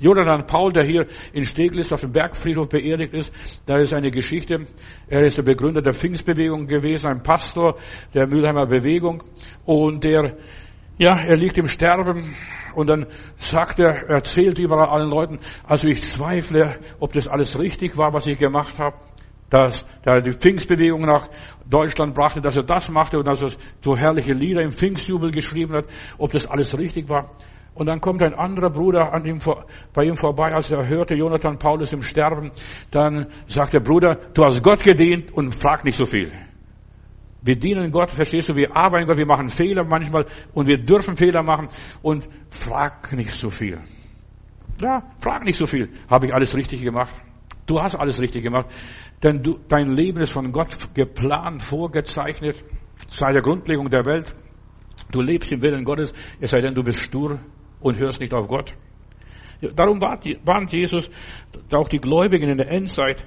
Jonathan Paul, der hier in Steglitz auf dem Bergfriedhof beerdigt ist, da ist eine Geschichte. Er ist der Begründer der Pfingstbewegung gewesen, ein Pastor der Mülheimer Bewegung. Und der, ja, er liegt im Sterben. Und dann sagt er, erzählt überall allen Leuten, also ich zweifle, ob das alles richtig war, was ich gemacht habe. Dass, da die Pfingstbewegung nach Deutschland brachte, dass er das machte und dass er so herrliche Lieder im Pfingstjubel geschrieben hat, ob das alles richtig war. Und dann kommt ein anderer Bruder an ihm, bei ihm vorbei, als er hörte, Jonathan Paulus im Sterben. Dann sagt der Bruder, du hast Gott gedient und frag nicht so viel. Wir dienen Gott, verstehst du, wir arbeiten Gott, wir machen Fehler manchmal und wir dürfen Fehler machen und frag nicht so viel. Ja, frag nicht so viel. Habe ich alles richtig gemacht? Du hast alles richtig gemacht, denn du, dein Leben ist von Gott geplant, vorgezeichnet, seit der Grundlegung der Welt. Du lebst im Willen Gottes, es sei denn, du bist stur und hörst nicht auf Gott. Darum warnt Jesus auch die Gläubigen in der Endzeit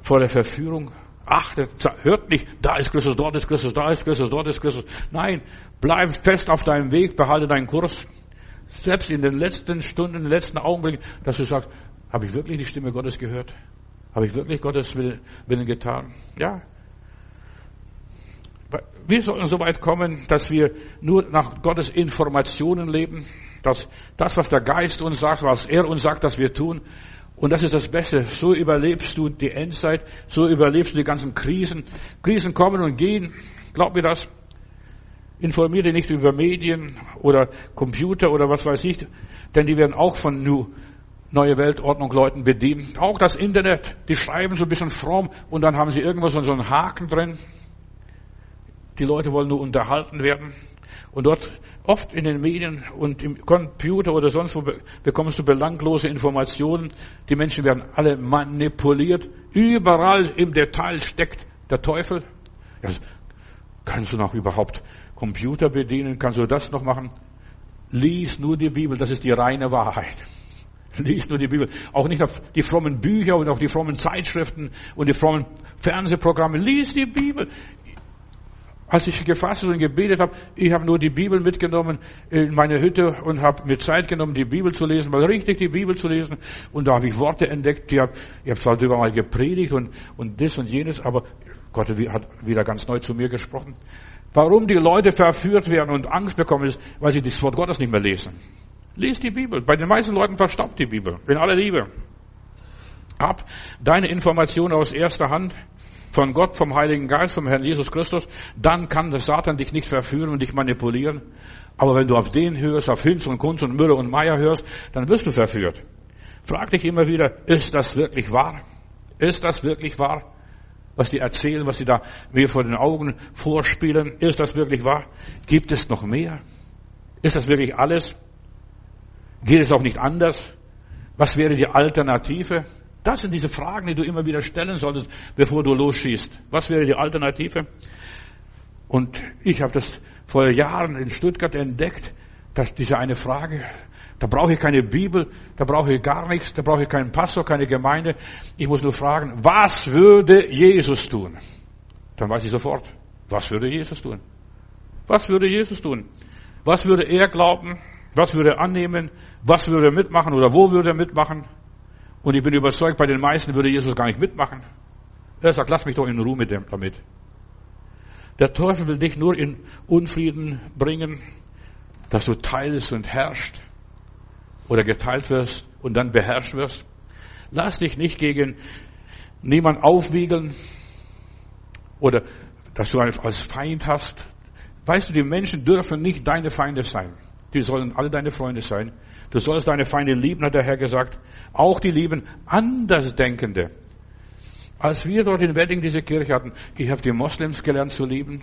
vor der Verführung. Achtet, hört nicht, da ist Christus, dort ist Christus, da ist Christus, dort ist Christus. Nein, bleib fest auf deinem Weg, behalte deinen Kurs. Selbst in den letzten Stunden, in den letzten Augenblicken, dass du sagst, habe ich wirklich die Stimme Gottes gehört? Habe ich wirklich Gottes Willen getan? Ja, wir sollten so weit kommen, dass wir nur nach Gottes Informationen leben, dass das, was der Geist uns sagt, was er uns sagt, dass wir tun. Und das ist das Beste. So überlebst du die Endzeit, so überlebst du die ganzen Krisen. Krisen kommen und gehen. Glaub mir das. Informiere dich nicht über Medien oder Computer oder was weiß ich, denn die werden auch von New Neue Weltordnung Leuten bedient. Auch das Internet, die schreiben so ein bisschen fromm und dann haben sie irgendwas so einen Haken drin. Die Leute wollen nur unterhalten werden. Und dort oft in den Medien und im Computer oder sonst wo bekommst du belanglose Informationen. Die Menschen werden alle manipuliert. Überall im Detail steckt der Teufel. Ja, kannst du noch überhaupt Computer bedienen? Kannst du das noch machen? Lies nur die Bibel, das ist die reine Wahrheit. Lies nur die Bibel. Auch nicht auf die frommen Bücher und auf die frommen Zeitschriften und die frommen Fernsehprogramme. Lies die Bibel als ich gefasst und gebetet habe, ich habe nur die Bibel mitgenommen in meine Hütte und habe mir Zeit genommen, die Bibel zu lesen, mal richtig die Bibel zu lesen. Und da habe ich Worte entdeckt, die hab, ich habe zwar darüber mal gepredigt und, und das und jenes, aber Gott hat wieder ganz neu zu mir gesprochen. Warum die Leute verführt werden und Angst bekommen, ist, weil sie das Wort Gottes nicht mehr lesen. Lies die Bibel. Bei den meisten Leuten verstaubt die Bibel. In aller Liebe. Hab deine Informationen aus erster Hand von Gott, vom Heiligen Geist, vom Herrn Jesus Christus, dann kann der Satan dich nicht verführen und dich manipulieren. Aber wenn du auf den hörst, auf Hinz und Kunz und Müller und Meier hörst, dann wirst du verführt. Frag dich immer wieder, ist das wirklich wahr? Ist das wirklich wahr? Was die erzählen, was sie da mir vor den Augen vorspielen, ist das wirklich wahr? Gibt es noch mehr? Ist das wirklich alles? Geht es auch nicht anders? Was wäre die Alternative? Das sind diese Fragen, die du immer wieder stellen solltest, bevor du losschießt. Was wäre die Alternative? Und ich habe das vor Jahren in Stuttgart entdeckt, dass diese eine Frage, da brauche ich keine Bibel, da brauche ich gar nichts, da brauche ich keinen Pastor, keine Gemeinde. Ich muss nur fragen, was würde Jesus tun? Dann weiß ich sofort, was würde Jesus tun? Was würde Jesus tun? Was würde er glauben? Was würde er annehmen? Was würde er mitmachen oder wo würde er mitmachen? Und ich bin überzeugt, bei den meisten würde Jesus gar nicht mitmachen. Er sagt, lass mich doch in Ruhe mit dem, damit. Der Teufel will dich nur in Unfrieden bringen, dass du teilst und herrschst oder geteilt wirst und dann beherrscht wirst. Lass dich nicht gegen niemand aufwiegeln oder dass du als Feind hast. Weißt du, die Menschen dürfen nicht deine Feinde sein. Die sollen alle deine Freunde sein. Du sollst deine Feinde lieben, hat der Herr gesagt. Auch die lieben Andersdenkende. Als wir dort in Wedding diese Kirche hatten, ich habe die Moslems gelernt zu lieben.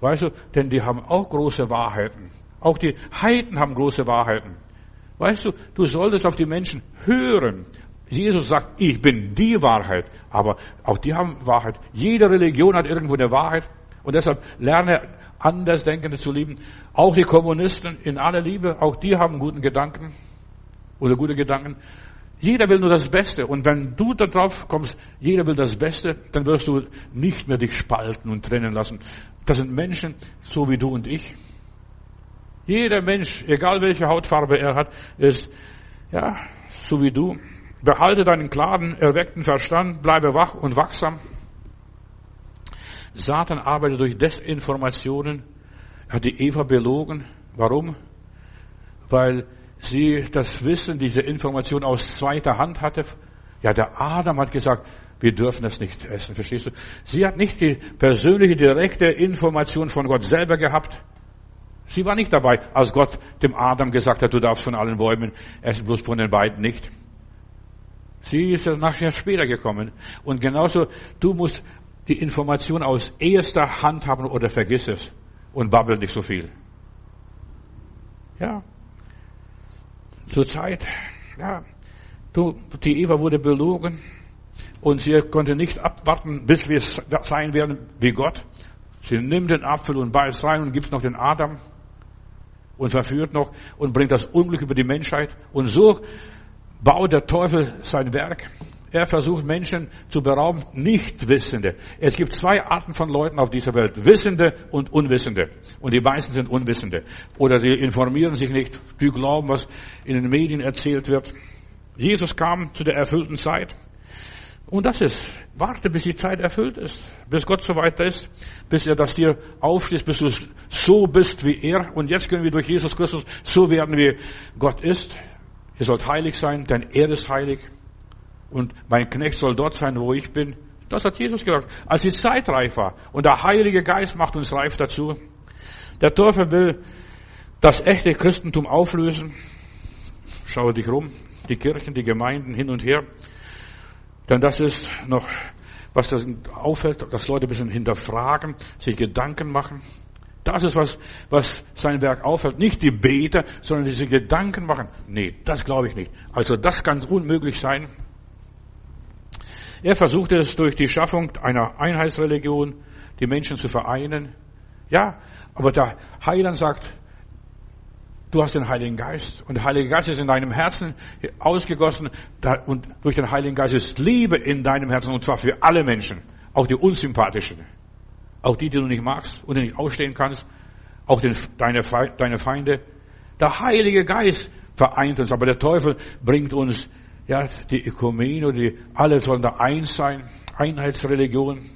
Weißt du, denn die haben auch große Wahrheiten. Auch die Heiden haben große Wahrheiten. Weißt du, du solltest auf die Menschen hören. Jesus sagt, ich bin die Wahrheit. Aber auch die haben Wahrheit. Jede Religion hat irgendwo eine Wahrheit. Und deshalb lerne Andersdenkende zu lieben. Auch die Kommunisten in aller Liebe, auch die haben guten Gedanken oder gute Gedanken. Jeder will nur das Beste. Und wenn du darauf kommst, jeder will das Beste, dann wirst du nicht mehr dich spalten und trennen lassen. Das sind Menschen, so wie du und ich. Jeder Mensch, egal welche Hautfarbe er hat, ist, ja, so wie du. Behalte deinen klaren, erweckten Verstand, bleibe wach und wachsam. Satan arbeitet durch Desinformationen. Er hat die Eva belogen. Warum? Weil sie das Wissen, diese Information aus zweiter Hand hatte. Ja, der Adam hat gesagt, wir dürfen das nicht essen, verstehst du? Sie hat nicht die persönliche, direkte Information von Gott selber gehabt. Sie war nicht dabei, als Gott dem Adam gesagt hat, du darfst von allen Bäumen essen, bloß von den beiden nicht. Sie ist nachher später gekommen. Und genauso, du musst die Information aus erster Hand haben oder vergiss es und babbel nicht so viel. Ja. Zur Zeit, ja. Du, die Eva wurde belogen und sie konnte nicht abwarten, bis wir sein werden wie Gott. Sie nimmt den Apfel und beißt rein und gibt noch den Adam und verführt noch und bringt das Unglück über die Menschheit. Und so baut der Teufel sein Werk. Er versucht Menschen zu berauben, Nichtwissende. Es gibt zwei Arten von Leuten auf dieser Welt, Wissende und Unwissende. Und die meisten sind Unwissende. Oder sie informieren sich nicht, die glauben, was in den Medien erzählt wird. Jesus kam zu der erfüllten Zeit. Und das ist, warte, bis die Zeit erfüllt ist, bis Gott so weit ist, bis er das dir aufschließt, bis du so bist wie er. Und jetzt können wir durch Jesus Christus so werden, wie Gott ist. Ihr sollt heilig sein, denn er ist heilig. Und mein Knecht soll dort sein, wo ich bin. Das hat Jesus gesagt, als die Zeit reif war. Und der Heilige Geist macht uns reif dazu. Der Teufel will das echte Christentum auflösen. Schaue dich rum, die Kirchen, die Gemeinden hin und her. Denn das ist noch, was das auffällt, dass Leute ein bisschen hinterfragen, sich Gedanken machen. Das ist was, was sein Werk auffällt. Nicht die Beter, sondern diese Gedanken machen. Nee, das glaube ich nicht. Also das kann unmöglich sein. Er versuchte es durch die Schaffung einer Einheitsreligion, die Menschen zu vereinen. Ja, aber der Heiland sagt, du hast den Heiligen Geist und der Heilige Geist ist in deinem Herzen ausgegossen und durch den Heiligen Geist ist Liebe in deinem Herzen und zwar für alle Menschen, auch die unsympathischen. Auch die, die du nicht magst und nicht ausstehen kannst. Auch den, deine, deine Feinde. Der Heilige Geist vereint uns, aber der Teufel bringt uns, ja, die Ökumene, die, alle sollen da eins sein. Einheitsreligion.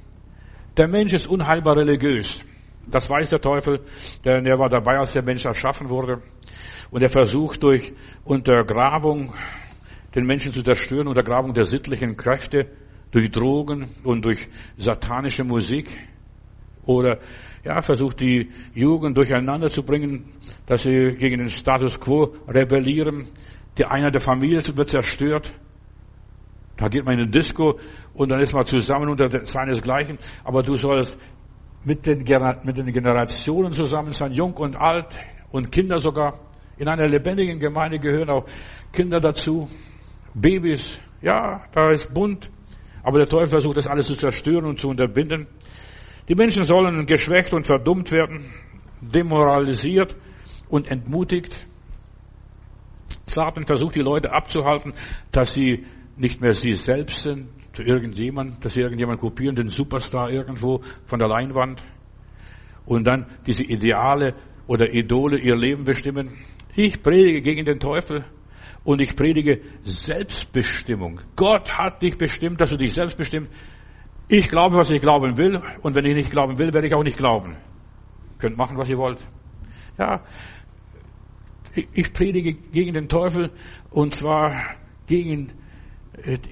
Der Mensch ist unheilbar religiös. Das weiß der Teufel, denn er war dabei, als der Mensch erschaffen wurde. Und er versucht durch Untergrabung den Menschen zu zerstören, Untergrabung der sittlichen Kräfte, durch Drogen und durch satanische Musik oder ja, versucht die Jugend durcheinander zu bringen, dass sie gegen den Status quo rebellieren. Die Einheit der Familie wird zerstört. Da geht man in den Disco und dann ist man zusammen unter seinesgleichen. Aber du sollst mit den, mit den Generationen zusammen sein, jung und alt und Kinder sogar. In einer lebendigen Gemeinde gehören auch Kinder dazu, Babys. Ja, da ist bunt. Aber der Teufel versucht das alles zu zerstören und zu unterbinden. Die Menschen sollen geschwächt und verdummt werden, demoralisiert und entmutigt. Satan versucht die Leute abzuhalten, dass sie nicht mehr sie selbst sind, zu irgendjemand, dass sie irgendjemand kopieren, den Superstar irgendwo von der Leinwand und dann diese Ideale oder Idole ihr Leben bestimmen. Ich predige gegen den Teufel und ich predige Selbstbestimmung. Gott hat dich bestimmt, dass du dich selbst bestimmst. Ich glaube, was ich glauben will, und wenn ich nicht glauben will, werde ich auch nicht glauben. Könnt machen, was ihr wollt. Ja, ich predige gegen den Teufel, und zwar gegen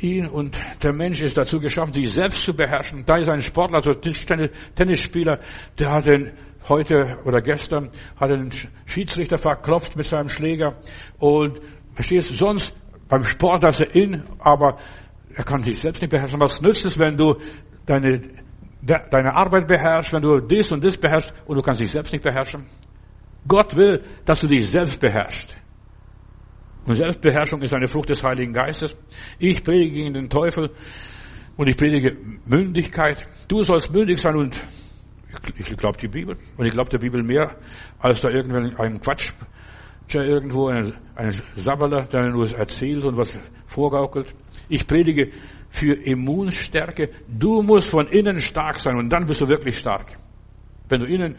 ihn, und der Mensch ist dazu geschaffen, sich selbst zu beherrschen. Da ist ein Sportler, so ein Tennisspieler, der hat den heute oder gestern hat den Schiedsrichter verklopft mit seinem Schläger, und verstehst du, sonst beim Sport, dass er in, aber er kann sich selbst nicht beherrschen. Was nützt es, wenn du deine, deine Arbeit beherrschst, wenn du dies und das beherrschst und du kannst dich selbst nicht beherrschen? Gott will, dass du dich selbst beherrschst. Und Selbstbeherrschung ist eine Frucht des Heiligen Geistes. Ich predige gegen den Teufel und ich predige Mündigkeit. Du sollst mündig sein und ich glaube die Bibel. Und ich glaube der Bibel mehr, als da irgendwann ein Quatsch irgendwo, ein, ein Sabberler, der nur erzählt und was vorgaukelt. Ich predige für Immunstärke. Du musst von innen stark sein und dann bist du wirklich stark. Wenn du innen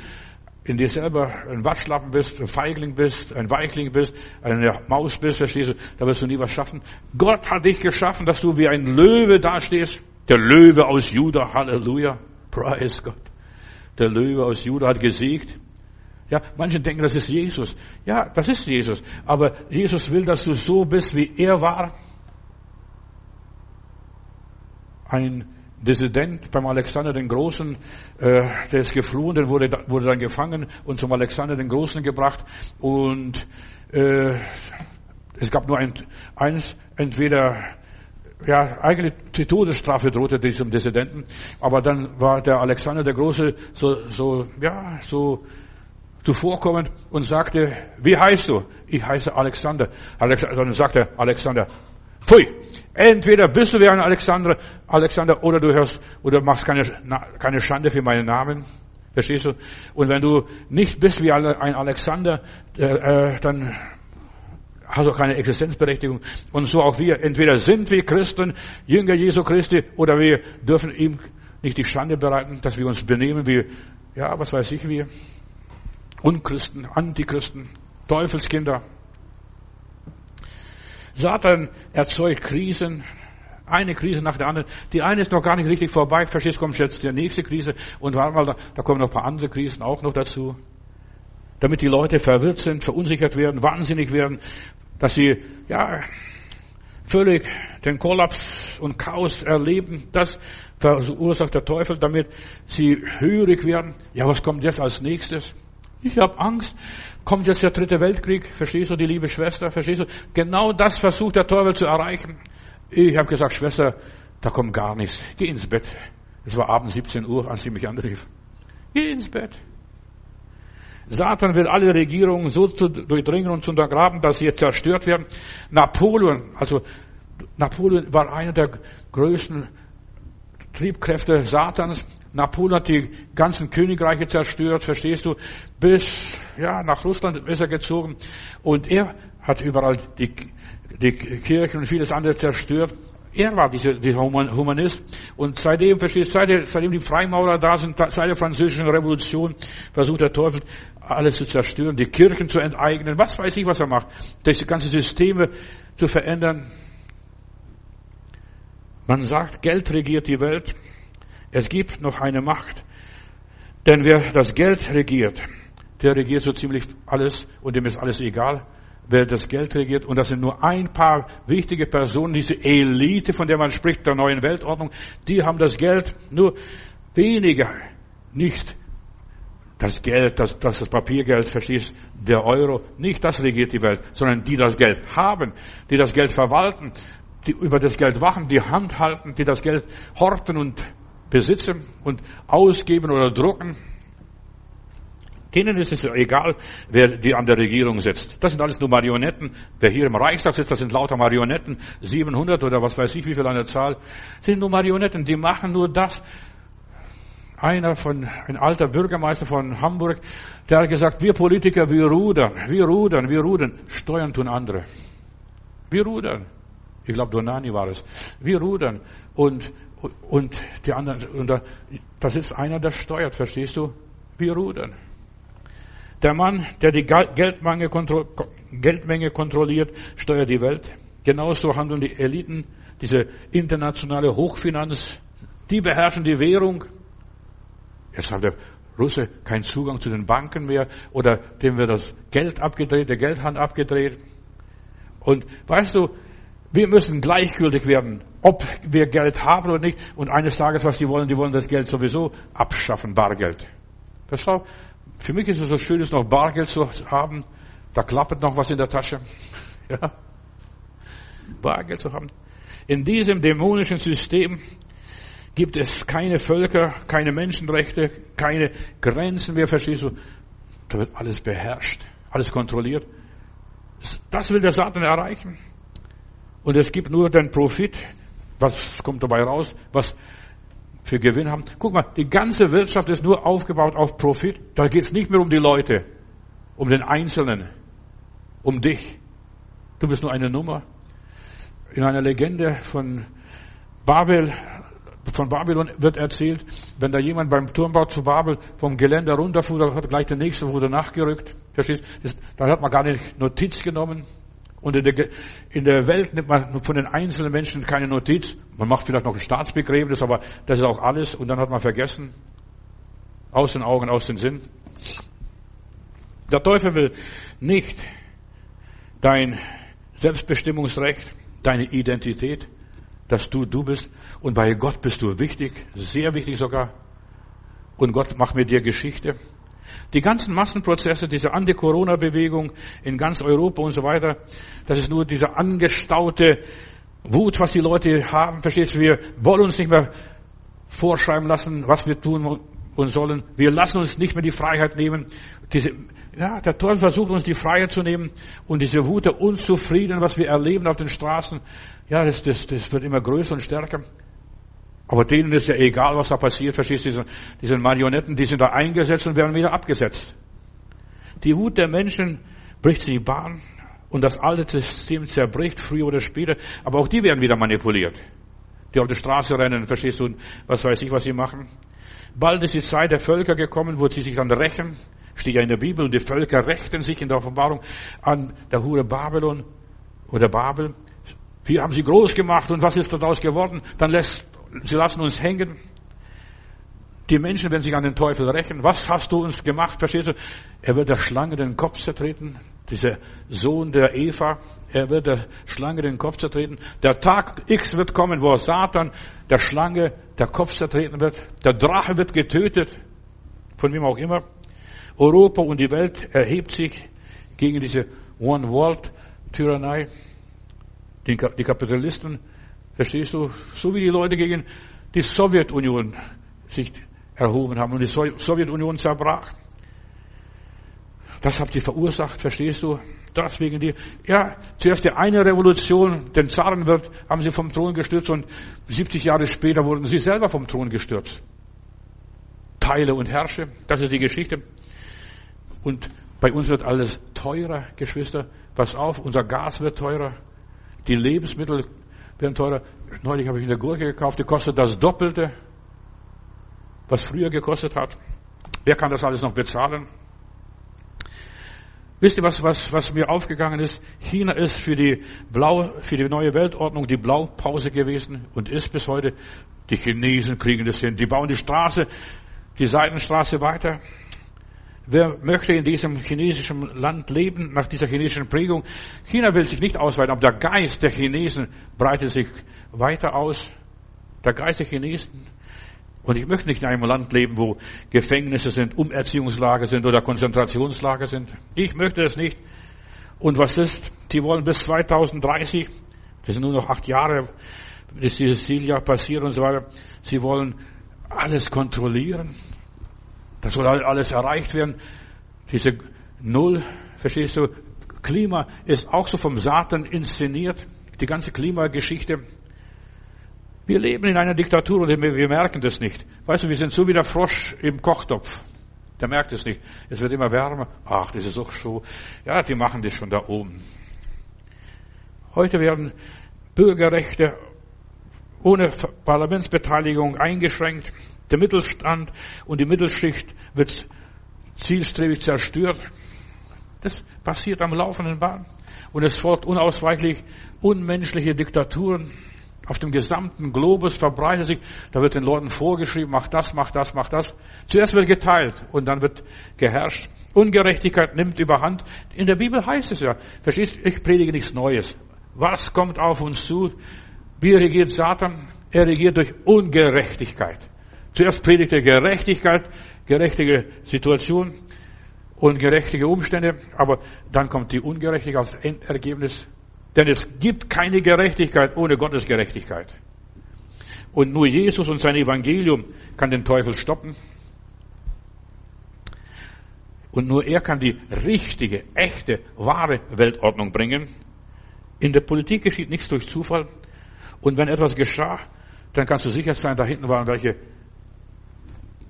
in dir selber ein Waschlappen bist, ein Feigling bist, ein Weichling bist, eine Maus bist, verstehst du, da wirst du nie was schaffen. Gott hat dich geschaffen, dass du wie ein Löwe dastehst. Der Löwe aus Juda, Halleluja, praise Gott. Der Löwe aus Juda hat gesiegt. Ja, manche denken, das ist Jesus. Ja, das ist Jesus. Aber Jesus will, dass du so bist, wie er war. Ein Dissident beim Alexander den Großen, äh, der ist geflohen, der wurde, wurde dann gefangen und zum Alexander den Großen gebracht. Und äh, es gab nur ein, eins, entweder ja, eigentlich die Todesstrafe drohte diesem Dissidenten, aber dann war der Alexander der Große so, so, ja, so zuvorkommend und sagte, wie heißt du? Ich heiße Alexander. Alexander dann sagte Alexander, pfui, entweder bist du wie ein Alexander, Alexander, oder du hörst, oder machst keine, keine Schande für meinen Namen. Verstehst du? Und wenn du nicht bist wie ein Alexander, äh, äh, dann hast du keine Existenzberechtigung. Und so auch wir. Entweder sind wir Christen, Jünger Jesu Christi, oder wir dürfen ihm nicht die Schande bereiten, dass wir uns benehmen wie, ja, was weiß ich, wie Unchristen, Antichristen, Teufelskinder. Satan erzeugt Krisen, eine Krise nach der anderen. Die eine ist noch gar nicht richtig vorbei. Verstehst, kommt jetzt die nächste Krise. Und warte mal, da, kommen noch ein paar andere Krisen auch noch dazu. Damit die Leute verwirrt sind, verunsichert werden, wahnsinnig werden, dass sie, ja, völlig den Kollaps und Chaos erleben. Das verursacht der Teufel, damit sie hörig werden. Ja, was kommt jetzt als nächstes? Ich habe Angst. Kommt jetzt der dritte Weltkrieg, verstehst du, die liebe Schwester, verstehst du? Genau das versucht der Teufel zu erreichen. Ich habe gesagt, Schwester, da kommt gar nichts. Geh ins Bett. Es war abends 17 Uhr, als sie mich anrief. Geh ins Bett. Satan will alle Regierungen so zu durchdringen und zu untergraben, dass sie jetzt zerstört werden. Napoleon, also Napoleon war einer der größten Triebkräfte Satans. Napoleon hat die ganzen Königreiche zerstört, verstehst du? Bis, ja, nach Russland ist er gezogen. Und er hat überall die, die Kirchen und vieles andere zerstört. Er war dieser, dieser Humanist. Und seitdem, verstehst du, seitdem, seitdem die Freimaurer da sind, seit der französischen Revolution, versucht der Teufel, alles zu zerstören, die Kirchen zu enteignen, was weiß ich, was er macht. Das ganze Systeme zu verändern. Man sagt, Geld regiert die Welt. Es gibt noch eine Macht. Denn wer das Geld regiert, der regiert so ziemlich alles und dem ist alles egal, wer das Geld regiert. Und das sind nur ein paar wichtige Personen, diese Elite, von der man spricht, der neuen Weltordnung, die haben das Geld, nur weniger, nicht das Geld, das, das, das Papiergeld, verstehst, der Euro, nicht das regiert die Welt, sondern die das Geld haben, die das Geld verwalten, die über das Geld wachen, die Hand halten, die das Geld horten und besitzen und ausgeben oder drucken. Denen ist es egal, wer die an der Regierung sitzt. Das sind alles nur Marionetten. Wer hier im Reichstag sitzt, das sind lauter Marionetten. 700 oder was weiß ich, wie viel an der Zahl. sind nur Marionetten. Die machen nur das. Einer von, ein alter Bürgermeister von Hamburg, der hat gesagt, wir Politiker, wir rudern, wir rudern, wir rudern. Steuern tun andere. Wir rudern. Ich glaube, Donani war es. Wir rudern. Und und die anderen, und das ist einer, der steuert, verstehst du? Wir rudern. Der Mann, der die Geldmenge, kontro Geldmenge kontrolliert, steuert die Welt. Genauso handeln die Eliten, diese internationale Hochfinanz, die beherrschen die Währung. Jetzt hat der Russe keinen Zugang zu den Banken mehr oder dem wird das Geld abgedreht, der Geldhand abgedreht. Und weißt du, wir müssen gleichgültig werden, ob wir Geld haben oder nicht. Und eines Tages, was die wollen, die wollen das Geld sowieso abschaffen, Bargeld. Verstau? Für mich ist es so schön, es noch Bargeld zu haben. Da klappert noch was in der Tasche. Ja. Bargeld zu haben. In diesem dämonischen System gibt es keine Völker, keine Menschenrechte, keine Grenzen mehr, verstehst du? Da wird alles beherrscht, alles kontrolliert. Das will der Satan erreichen. Und es gibt nur den Profit. Was kommt dabei raus? Was für Gewinn haben? Guck mal, die ganze Wirtschaft ist nur aufgebaut auf Profit. Da geht es nicht mehr um die Leute, um den Einzelnen. um dich. Du bist nur eine Nummer. In einer Legende von Babel, von Babylon wird erzählt, wenn da jemand beim Turmbau zu Babel vom Geländer runterfuhr, dann hat gleich der nächste wurde nachgerückt. Verstehst? Dann hat man gar nicht Notiz genommen. Und in der, in der Welt nimmt man von den einzelnen Menschen keine Notiz. Man macht vielleicht noch ein Staatsbegräbnis, aber das ist auch alles. Und dann hat man vergessen. Aus den Augen, aus den Sinn. Der Teufel will nicht dein Selbstbestimmungsrecht, deine Identität, dass du du bist. Und bei Gott bist du wichtig, sehr wichtig sogar. Und Gott macht mit dir Geschichte. Die ganzen Massenprozesse, diese Anti-Corona-Bewegung in ganz Europa und so weiter, das ist nur diese angestaute Wut, was die Leute haben. Verstehst du? Wir wollen uns nicht mehr vorschreiben lassen, was wir tun und sollen. Wir lassen uns nicht mehr die Freiheit nehmen. Diese, ja, der Teufel versucht uns die Freiheit zu nehmen und diese Wut der Unzufrieden, was wir erleben auf den Straßen, ja, das, das, das wird immer größer und stärker. Aber denen ist ja egal, was da passiert. Verstehst du, diese, diese Marionetten, die sind da eingesetzt und werden wieder abgesetzt. Die Wut der Menschen bricht sie die Bahn und das alte System zerbricht, früher oder später. Aber auch die werden wieder manipuliert. Die auf der Straße rennen, verstehst du, was weiß ich, was sie machen. Bald ist die Zeit der Völker gekommen, wo sie sich dann rächen. Steht ja in der Bibel, und die Völker rächten sich in der Offenbarung an der Hure Babylon oder Babel. Wir haben sie groß gemacht und was ist daraus geworden? Dann lässt sie lassen uns hängen. Die Menschen werden sich an den Teufel rächen. Was hast du uns gemacht? Verstehst du? Er wird der Schlange den Kopf zertreten. Dieser Sohn der Eva, er wird der Schlange den Kopf zertreten. Der Tag X wird kommen, wo Satan der Schlange der Kopf zertreten wird. Der Drache wird getötet. Von wem auch immer. Europa und die Welt erhebt sich gegen diese One-World-Tyrannei. Die Kapitalisten Verstehst du? So wie die Leute gegen die Sowjetunion sich erhoben haben und die Sowjetunion zerbrach. Das habt ihr verursacht, verstehst du? Das wegen dir. Ja, zuerst die eine Revolution, den Zarenwirt, haben sie vom Thron gestürzt und 70 Jahre später wurden sie selber vom Thron gestürzt. Teile und herrsche, das ist die Geschichte. Und bei uns wird alles teurer, Geschwister. Pass auf, unser Gas wird teurer. Die Lebensmittel werden teurer. Neulich habe ich eine Gurke gekauft, die kostet das Doppelte, was früher gekostet hat. Wer kann das alles noch bezahlen? Wisst ihr, was, was, was mir aufgegangen ist? China ist für die Blau, für die neue Weltordnung die Blaupause gewesen und ist bis heute. Die Chinesen kriegen das hin. Die bauen die Straße, die Seitenstraße weiter. Wer möchte in diesem chinesischen Land leben, nach dieser chinesischen Prägung? China will sich nicht ausweiten, aber der Geist der Chinesen breitet sich weiter aus. Der Geist der Chinesen. Und ich möchte nicht in einem Land leben, wo Gefängnisse sind, Umerziehungslager sind oder Konzentrationslager sind. Ich möchte das nicht. Und was ist? Die wollen bis 2030, das sind nur noch acht Jahre, bis dieses Zieljahr passiert und so weiter. Sie wollen alles kontrollieren. Das soll alles erreicht werden. Diese Null, verstehst du? Klima ist auch so vom Satan inszeniert. Die ganze Klimageschichte. Wir leben in einer Diktatur und wir merken das nicht. Weißt du, wir sind so wie der Frosch im Kochtopf. Der merkt es nicht. Es wird immer wärmer. Ach, das ist auch so. Ja, die machen das schon da oben. Heute werden Bürgerrechte ohne Parlamentsbeteiligung eingeschränkt. Der Mittelstand und die Mittelschicht wird zielstrebig zerstört. Das passiert am laufenden Bahn. Und es folgt unausweichlich unmenschliche Diktaturen auf dem gesamten Globus verbreitet sich. Da wird den Leuten vorgeschrieben, mach das, mach das, mach das. Zuerst wird geteilt und dann wird geherrscht. Ungerechtigkeit nimmt überhand. In der Bibel heißt es ja, verstehst, ich predige nichts Neues. Was kommt auf uns zu? Wie regiert Satan? Er regiert durch Ungerechtigkeit. Zuerst predigt er Gerechtigkeit, gerechtige Situation und gerechtige Umstände, aber dann kommt die Ungerechtigkeit als Endergebnis. Denn es gibt keine Gerechtigkeit ohne Gottes Gerechtigkeit. Und nur Jesus und sein Evangelium kann den Teufel stoppen. Und nur er kann die richtige, echte, wahre Weltordnung bringen. In der Politik geschieht nichts durch Zufall. Und wenn etwas geschah, dann kannst du sicher sein, da hinten waren welche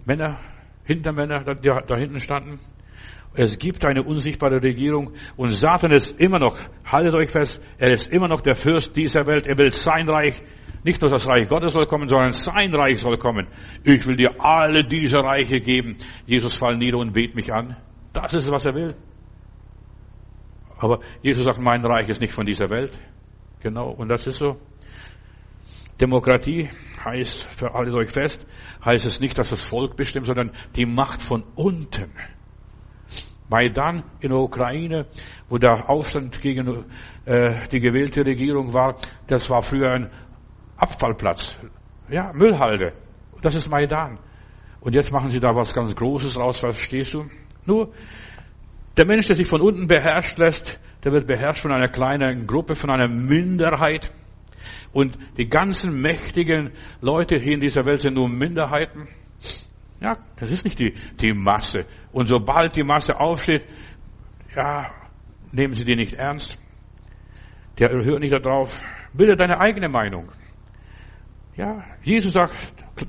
Männer, Hintermänner, die da hinten standen. Es gibt eine unsichtbare Regierung und Satan ist immer noch, haltet euch fest, er ist immer noch der Fürst dieser Welt. Er will sein Reich, nicht nur das Reich Gottes soll kommen, sondern sein Reich soll kommen. Ich will dir alle diese Reiche geben. Jesus fall nieder und bet mich an. Das ist, was er will. Aber Jesus sagt, mein Reich ist nicht von dieser Welt. Genau, und das ist so. Demokratie heißt, für alle euch fest, heißt es nicht, dass das Volk bestimmt, sondern die Macht von unten. Maidan in der Ukraine, wo der Aufstand gegen äh, die gewählte Regierung war, das war früher ein Abfallplatz, ja, Müllhalde. Das ist Maidan. Und jetzt machen sie da was ganz Großes raus, verstehst du? Nur, der Mensch, der sich von unten beherrscht lässt, der wird beherrscht von einer kleinen Gruppe, von einer Minderheit. Und die ganzen mächtigen Leute hier in dieser Welt sind nur Minderheiten. Ja, das ist nicht die, die Masse. Und sobald die Masse aufsteht, ja, nehmen Sie die nicht ernst. Der hört nicht darauf. Bilde deine eigene Meinung. Ja, Jesus sagt,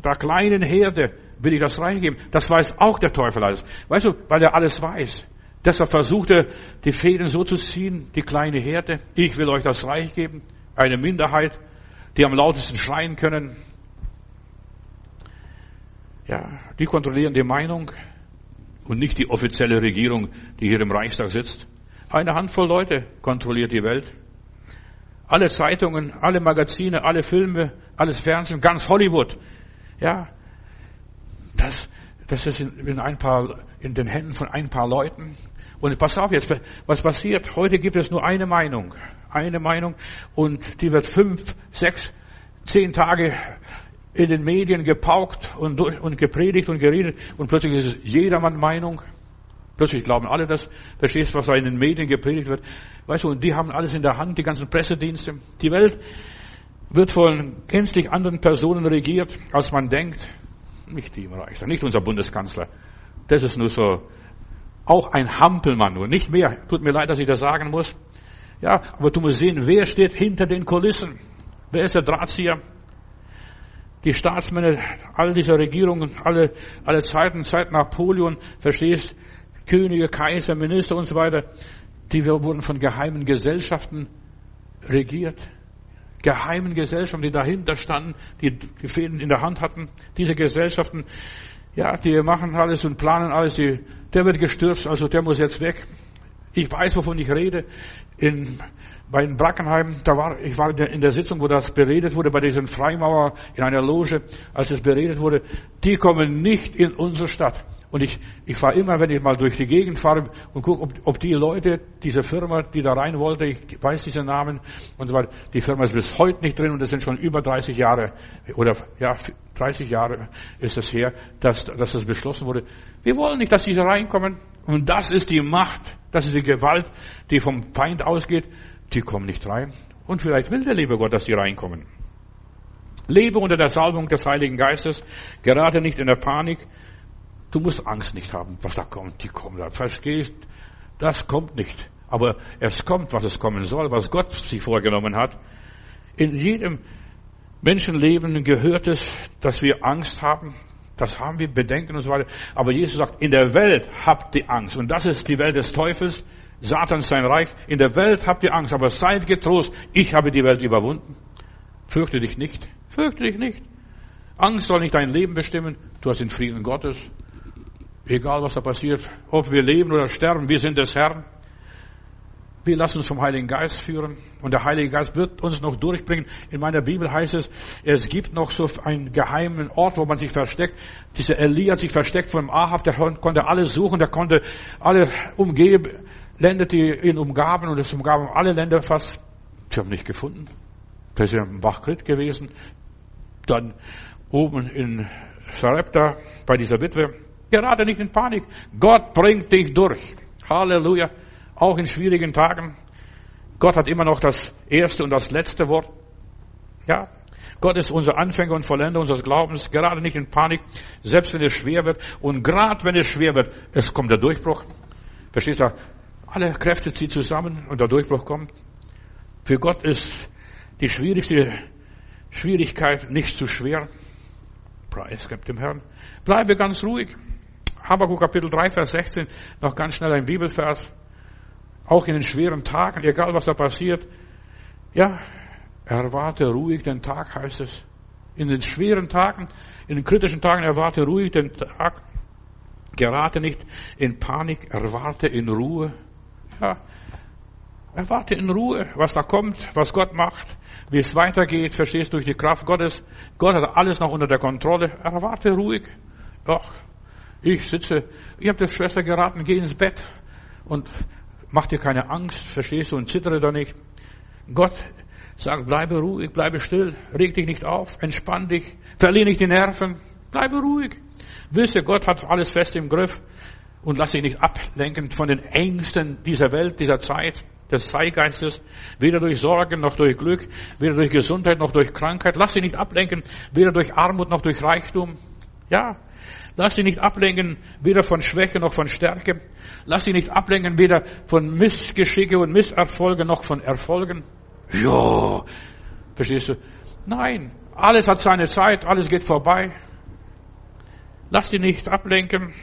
der kleinen Herde will ich das Reich geben. Das weiß auch der Teufel alles. Weißt du, weil er alles weiß. Deshalb versucht er, die Fäden so zu ziehen, die kleine Herde. Ich will euch das Reich geben. Eine Minderheit, die am lautesten schreien können. Ja, die kontrollieren die Meinung und nicht die offizielle Regierung, die hier im Reichstag sitzt. Eine Handvoll Leute kontrolliert die Welt. Alle Zeitungen, alle Magazine, alle Filme, alles Fernsehen, ganz Hollywood. Ja, das, das ist in, in ein paar, in den Händen von ein paar Leuten. Und pass auf jetzt, was passiert? Heute gibt es nur eine Meinung. Eine Meinung. Und die wird fünf, sechs, zehn Tage in den Medien gepaukt und, und gepredigt und geredet. Und plötzlich ist es jedermann Meinung. Plötzlich glauben alle das. Verstehst, was da in den Medien gepredigt wird. Weißt du, und die haben alles in der Hand, die ganzen Pressedienste. Die Welt wird von gänzlich anderen Personen regiert, als man denkt. Nicht die im Reichstag, nicht unser Bundeskanzler. Das ist nur so, auch ein Hampelmann nur, nicht mehr. Tut mir leid, dass ich das sagen muss. Ja, aber du musst sehen, wer steht hinter den Kulissen? Wer ist der Drahtzieher? Die Staatsmänner all dieser Regierungen, alle, alle Zeiten, seit Napoleon, verstehst, Könige, Kaiser, Minister und so weiter, die wurden von geheimen Gesellschaften regiert. Geheimen Gesellschaften, die dahinter standen, die die Fäden in der Hand hatten. Diese Gesellschaften, ja, die machen alles und planen alles. Die, der wird gestürzt, also der muss jetzt weg. Ich weiß, wovon ich rede. In, bei Brackenheim, da war, ich war in der Sitzung, wo das beredet wurde, bei diesen Freimaurer in einer Loge, als es beredet wurde, die kommen nicht in unsere Stadt. Und ich, ich fahre immer, wenn ich mal durch die Gegend fahre und gucke, ob, ob die Leute, diese Firma, die da rein wollte, ich weiß diese Namen und so weiter, die Firma ist bis heute nicht drin und das sind schon über 30 Jahre oder ja 30 Jahre ist es her, dass, dass das beschlossen wurde. Wir wollen nicht, dass diese reinkommen und das ist die Macht, das ist die Gewalt, die vom Feind ausgeht. Die kommen nicht rein und vielleicht will der liebe Gott, dass die reinkommen. Lebe unter der Salbung des Heiligen Geistes, gerade nicht in der Panik, Du musst Angst nicht haben, was da kommt, die kommen da. Verstehst? Das kommt nicht. Aber es kommt, was es kommen soll, was Gott sich vorgenommen hat. In jedem Menschenleben gehört es, dass wir Angst haben. Das haben wir, Bedenken und so weiter. Aber Jesus sagt, in der Welt habt ihr Angst. Und das ist die Welt des Teufels. Satan sein Reich. In der Welt habt ihr Angst. Aber seid getrost. Ich habe die Welt überwunden. Fürchte dich nicht. Fürchte dich nicht. Angst soll nicht dein Leben bestimmen. Du hast den Frieden Gottes. Egal was da passiert, ob wir leben oder sterben, wir sind des Herrn. Wir lassen uns vom Heiligen Geist führen und der Heilige Geist wird uns noch durchbringen. In meiner Bibel heißt es, es gibt noch so einen geheimen Ort, wo man sich versteckt. Dieser Elia hat sich versteckt von Ahab, der konnte alles suchen, der konnte alle umgeben, Länder, die ihn umgaben und es umgaben alle Länder fast. Sie haben nicht gefunden. Das ist ja ein Wachkrit gewesen. Dann oben in Sarepta bei dieser Witwe, Gerade nicht in Panik. Gott bringt dich durch. Halleluja. Auch in schwierigen Tagen. Gott hat immer noch das erste und das letzte Wort. Ja. Gott ist unser Anfänger und Vollender unseres Glaubens. Gerade nicht in Panik. Selbst wenn es schwer wird. Und gerade wenn es schwer wird, es kommt der Durchbruch. Verstehst du? Alle Kräfte ziehen zusammen und der Durchbruch kommt. Für Gott ist die schwierigste Schwierigkeit nicht zu schwer. Preis gibt dem Herrn. Bleibe ganz ruhig. Habakkuk Kapitel 3, Vers 16, noch ganz schnell ein Bibelvers. Auch in den schweren Tagen, egal was da passiert. Ja, erwarte ruhig den Tag, heißt es. In den schweren Tagen, in den kritischen Tagen erwarte ruhig den Tag. Gerate nicht in Panik, erwarte in Ruhe. Ja, erwarte in Ruhe, was da kommt, was Gott macht, wie es weitergeht, verstehst du durch die Kraft Gottes. Gott hat alles noch unter der Kontrolle. Erwarte ruhig. Ach, ich sitze, ich habe der Schwester geraten, geh ins Bett und mach dir keine Angst, verstehst du, und zittere da nicht. Gott sagt, bleibe ruhig, bleibe still, reg dich nicht auf, entspann dich, verliere nicht die Nerven, bleibe ruhig. Wisse, Gott hat alles fest im Griff und lass dich nicht ablenken von den Ängsten dieser Welt, dieser Zeit, des Zeitgeistes, weder durch Sorgen noch durch Glück, weder durch Gesundheit noch durch Krankheit. Lass dich nicht ablenken, weder durch Armut noch durch Reichtum. Ja, lass dich nicht ablenken, weder von Schwäche noch von Stärke. Lass dich nicht ablenken, weder von Missgeschicke und Misserfolge noch von Erfolgen. Ja, verstehst du? Nein, alles hat seine Zeit, alles geht vorbei. Lass dich nicht ablenken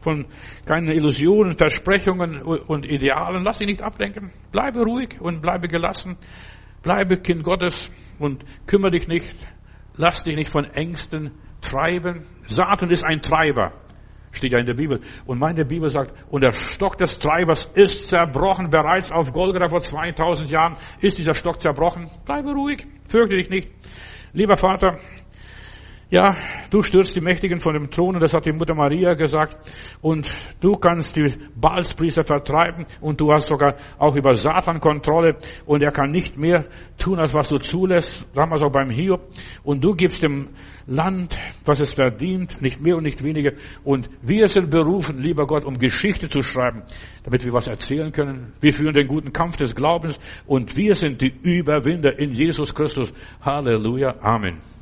von keinen Illusionen, Versprechungen und Idealen. Lass dich nicht ablenken. Bleibe ruhig und bleibe gelassen. Bleibe Kind Gottes und kümmere dich nicht. Lass dich nicht von Ängsten treiben. Satan ist ein Treiber. Steht ja in der Bibel. Und meine Bibel sagt, und der Stock des Treibers ist zerbrochen. Bereits auf Golgatha vor 2000 Jahren ist dieser Stock zerbrochen. Bleibe ruhig. Fürchte dich nicht. Lieber Vater, ja, du stürzt die Mächtigen von dem Thron, und das hat die Mutter Maria gesagt, und du kannst die Balspriester vertreiben, und du hast sogar auch über Satan Kontrolle, und er kann nicht mehr tun, als was du zulässt, damals auch beim Hiob, und du gibst dem Land, was es verdient, nicht mehr und nicht weniger, und wir sind berufen, lieber Gott, um Geschichte zu schreiben, damit wir was erzählen können. Wir führen den guten Kampf des Glaubens, und wir sind die Überwinder in Jesus Christus. Halleluja. Amen.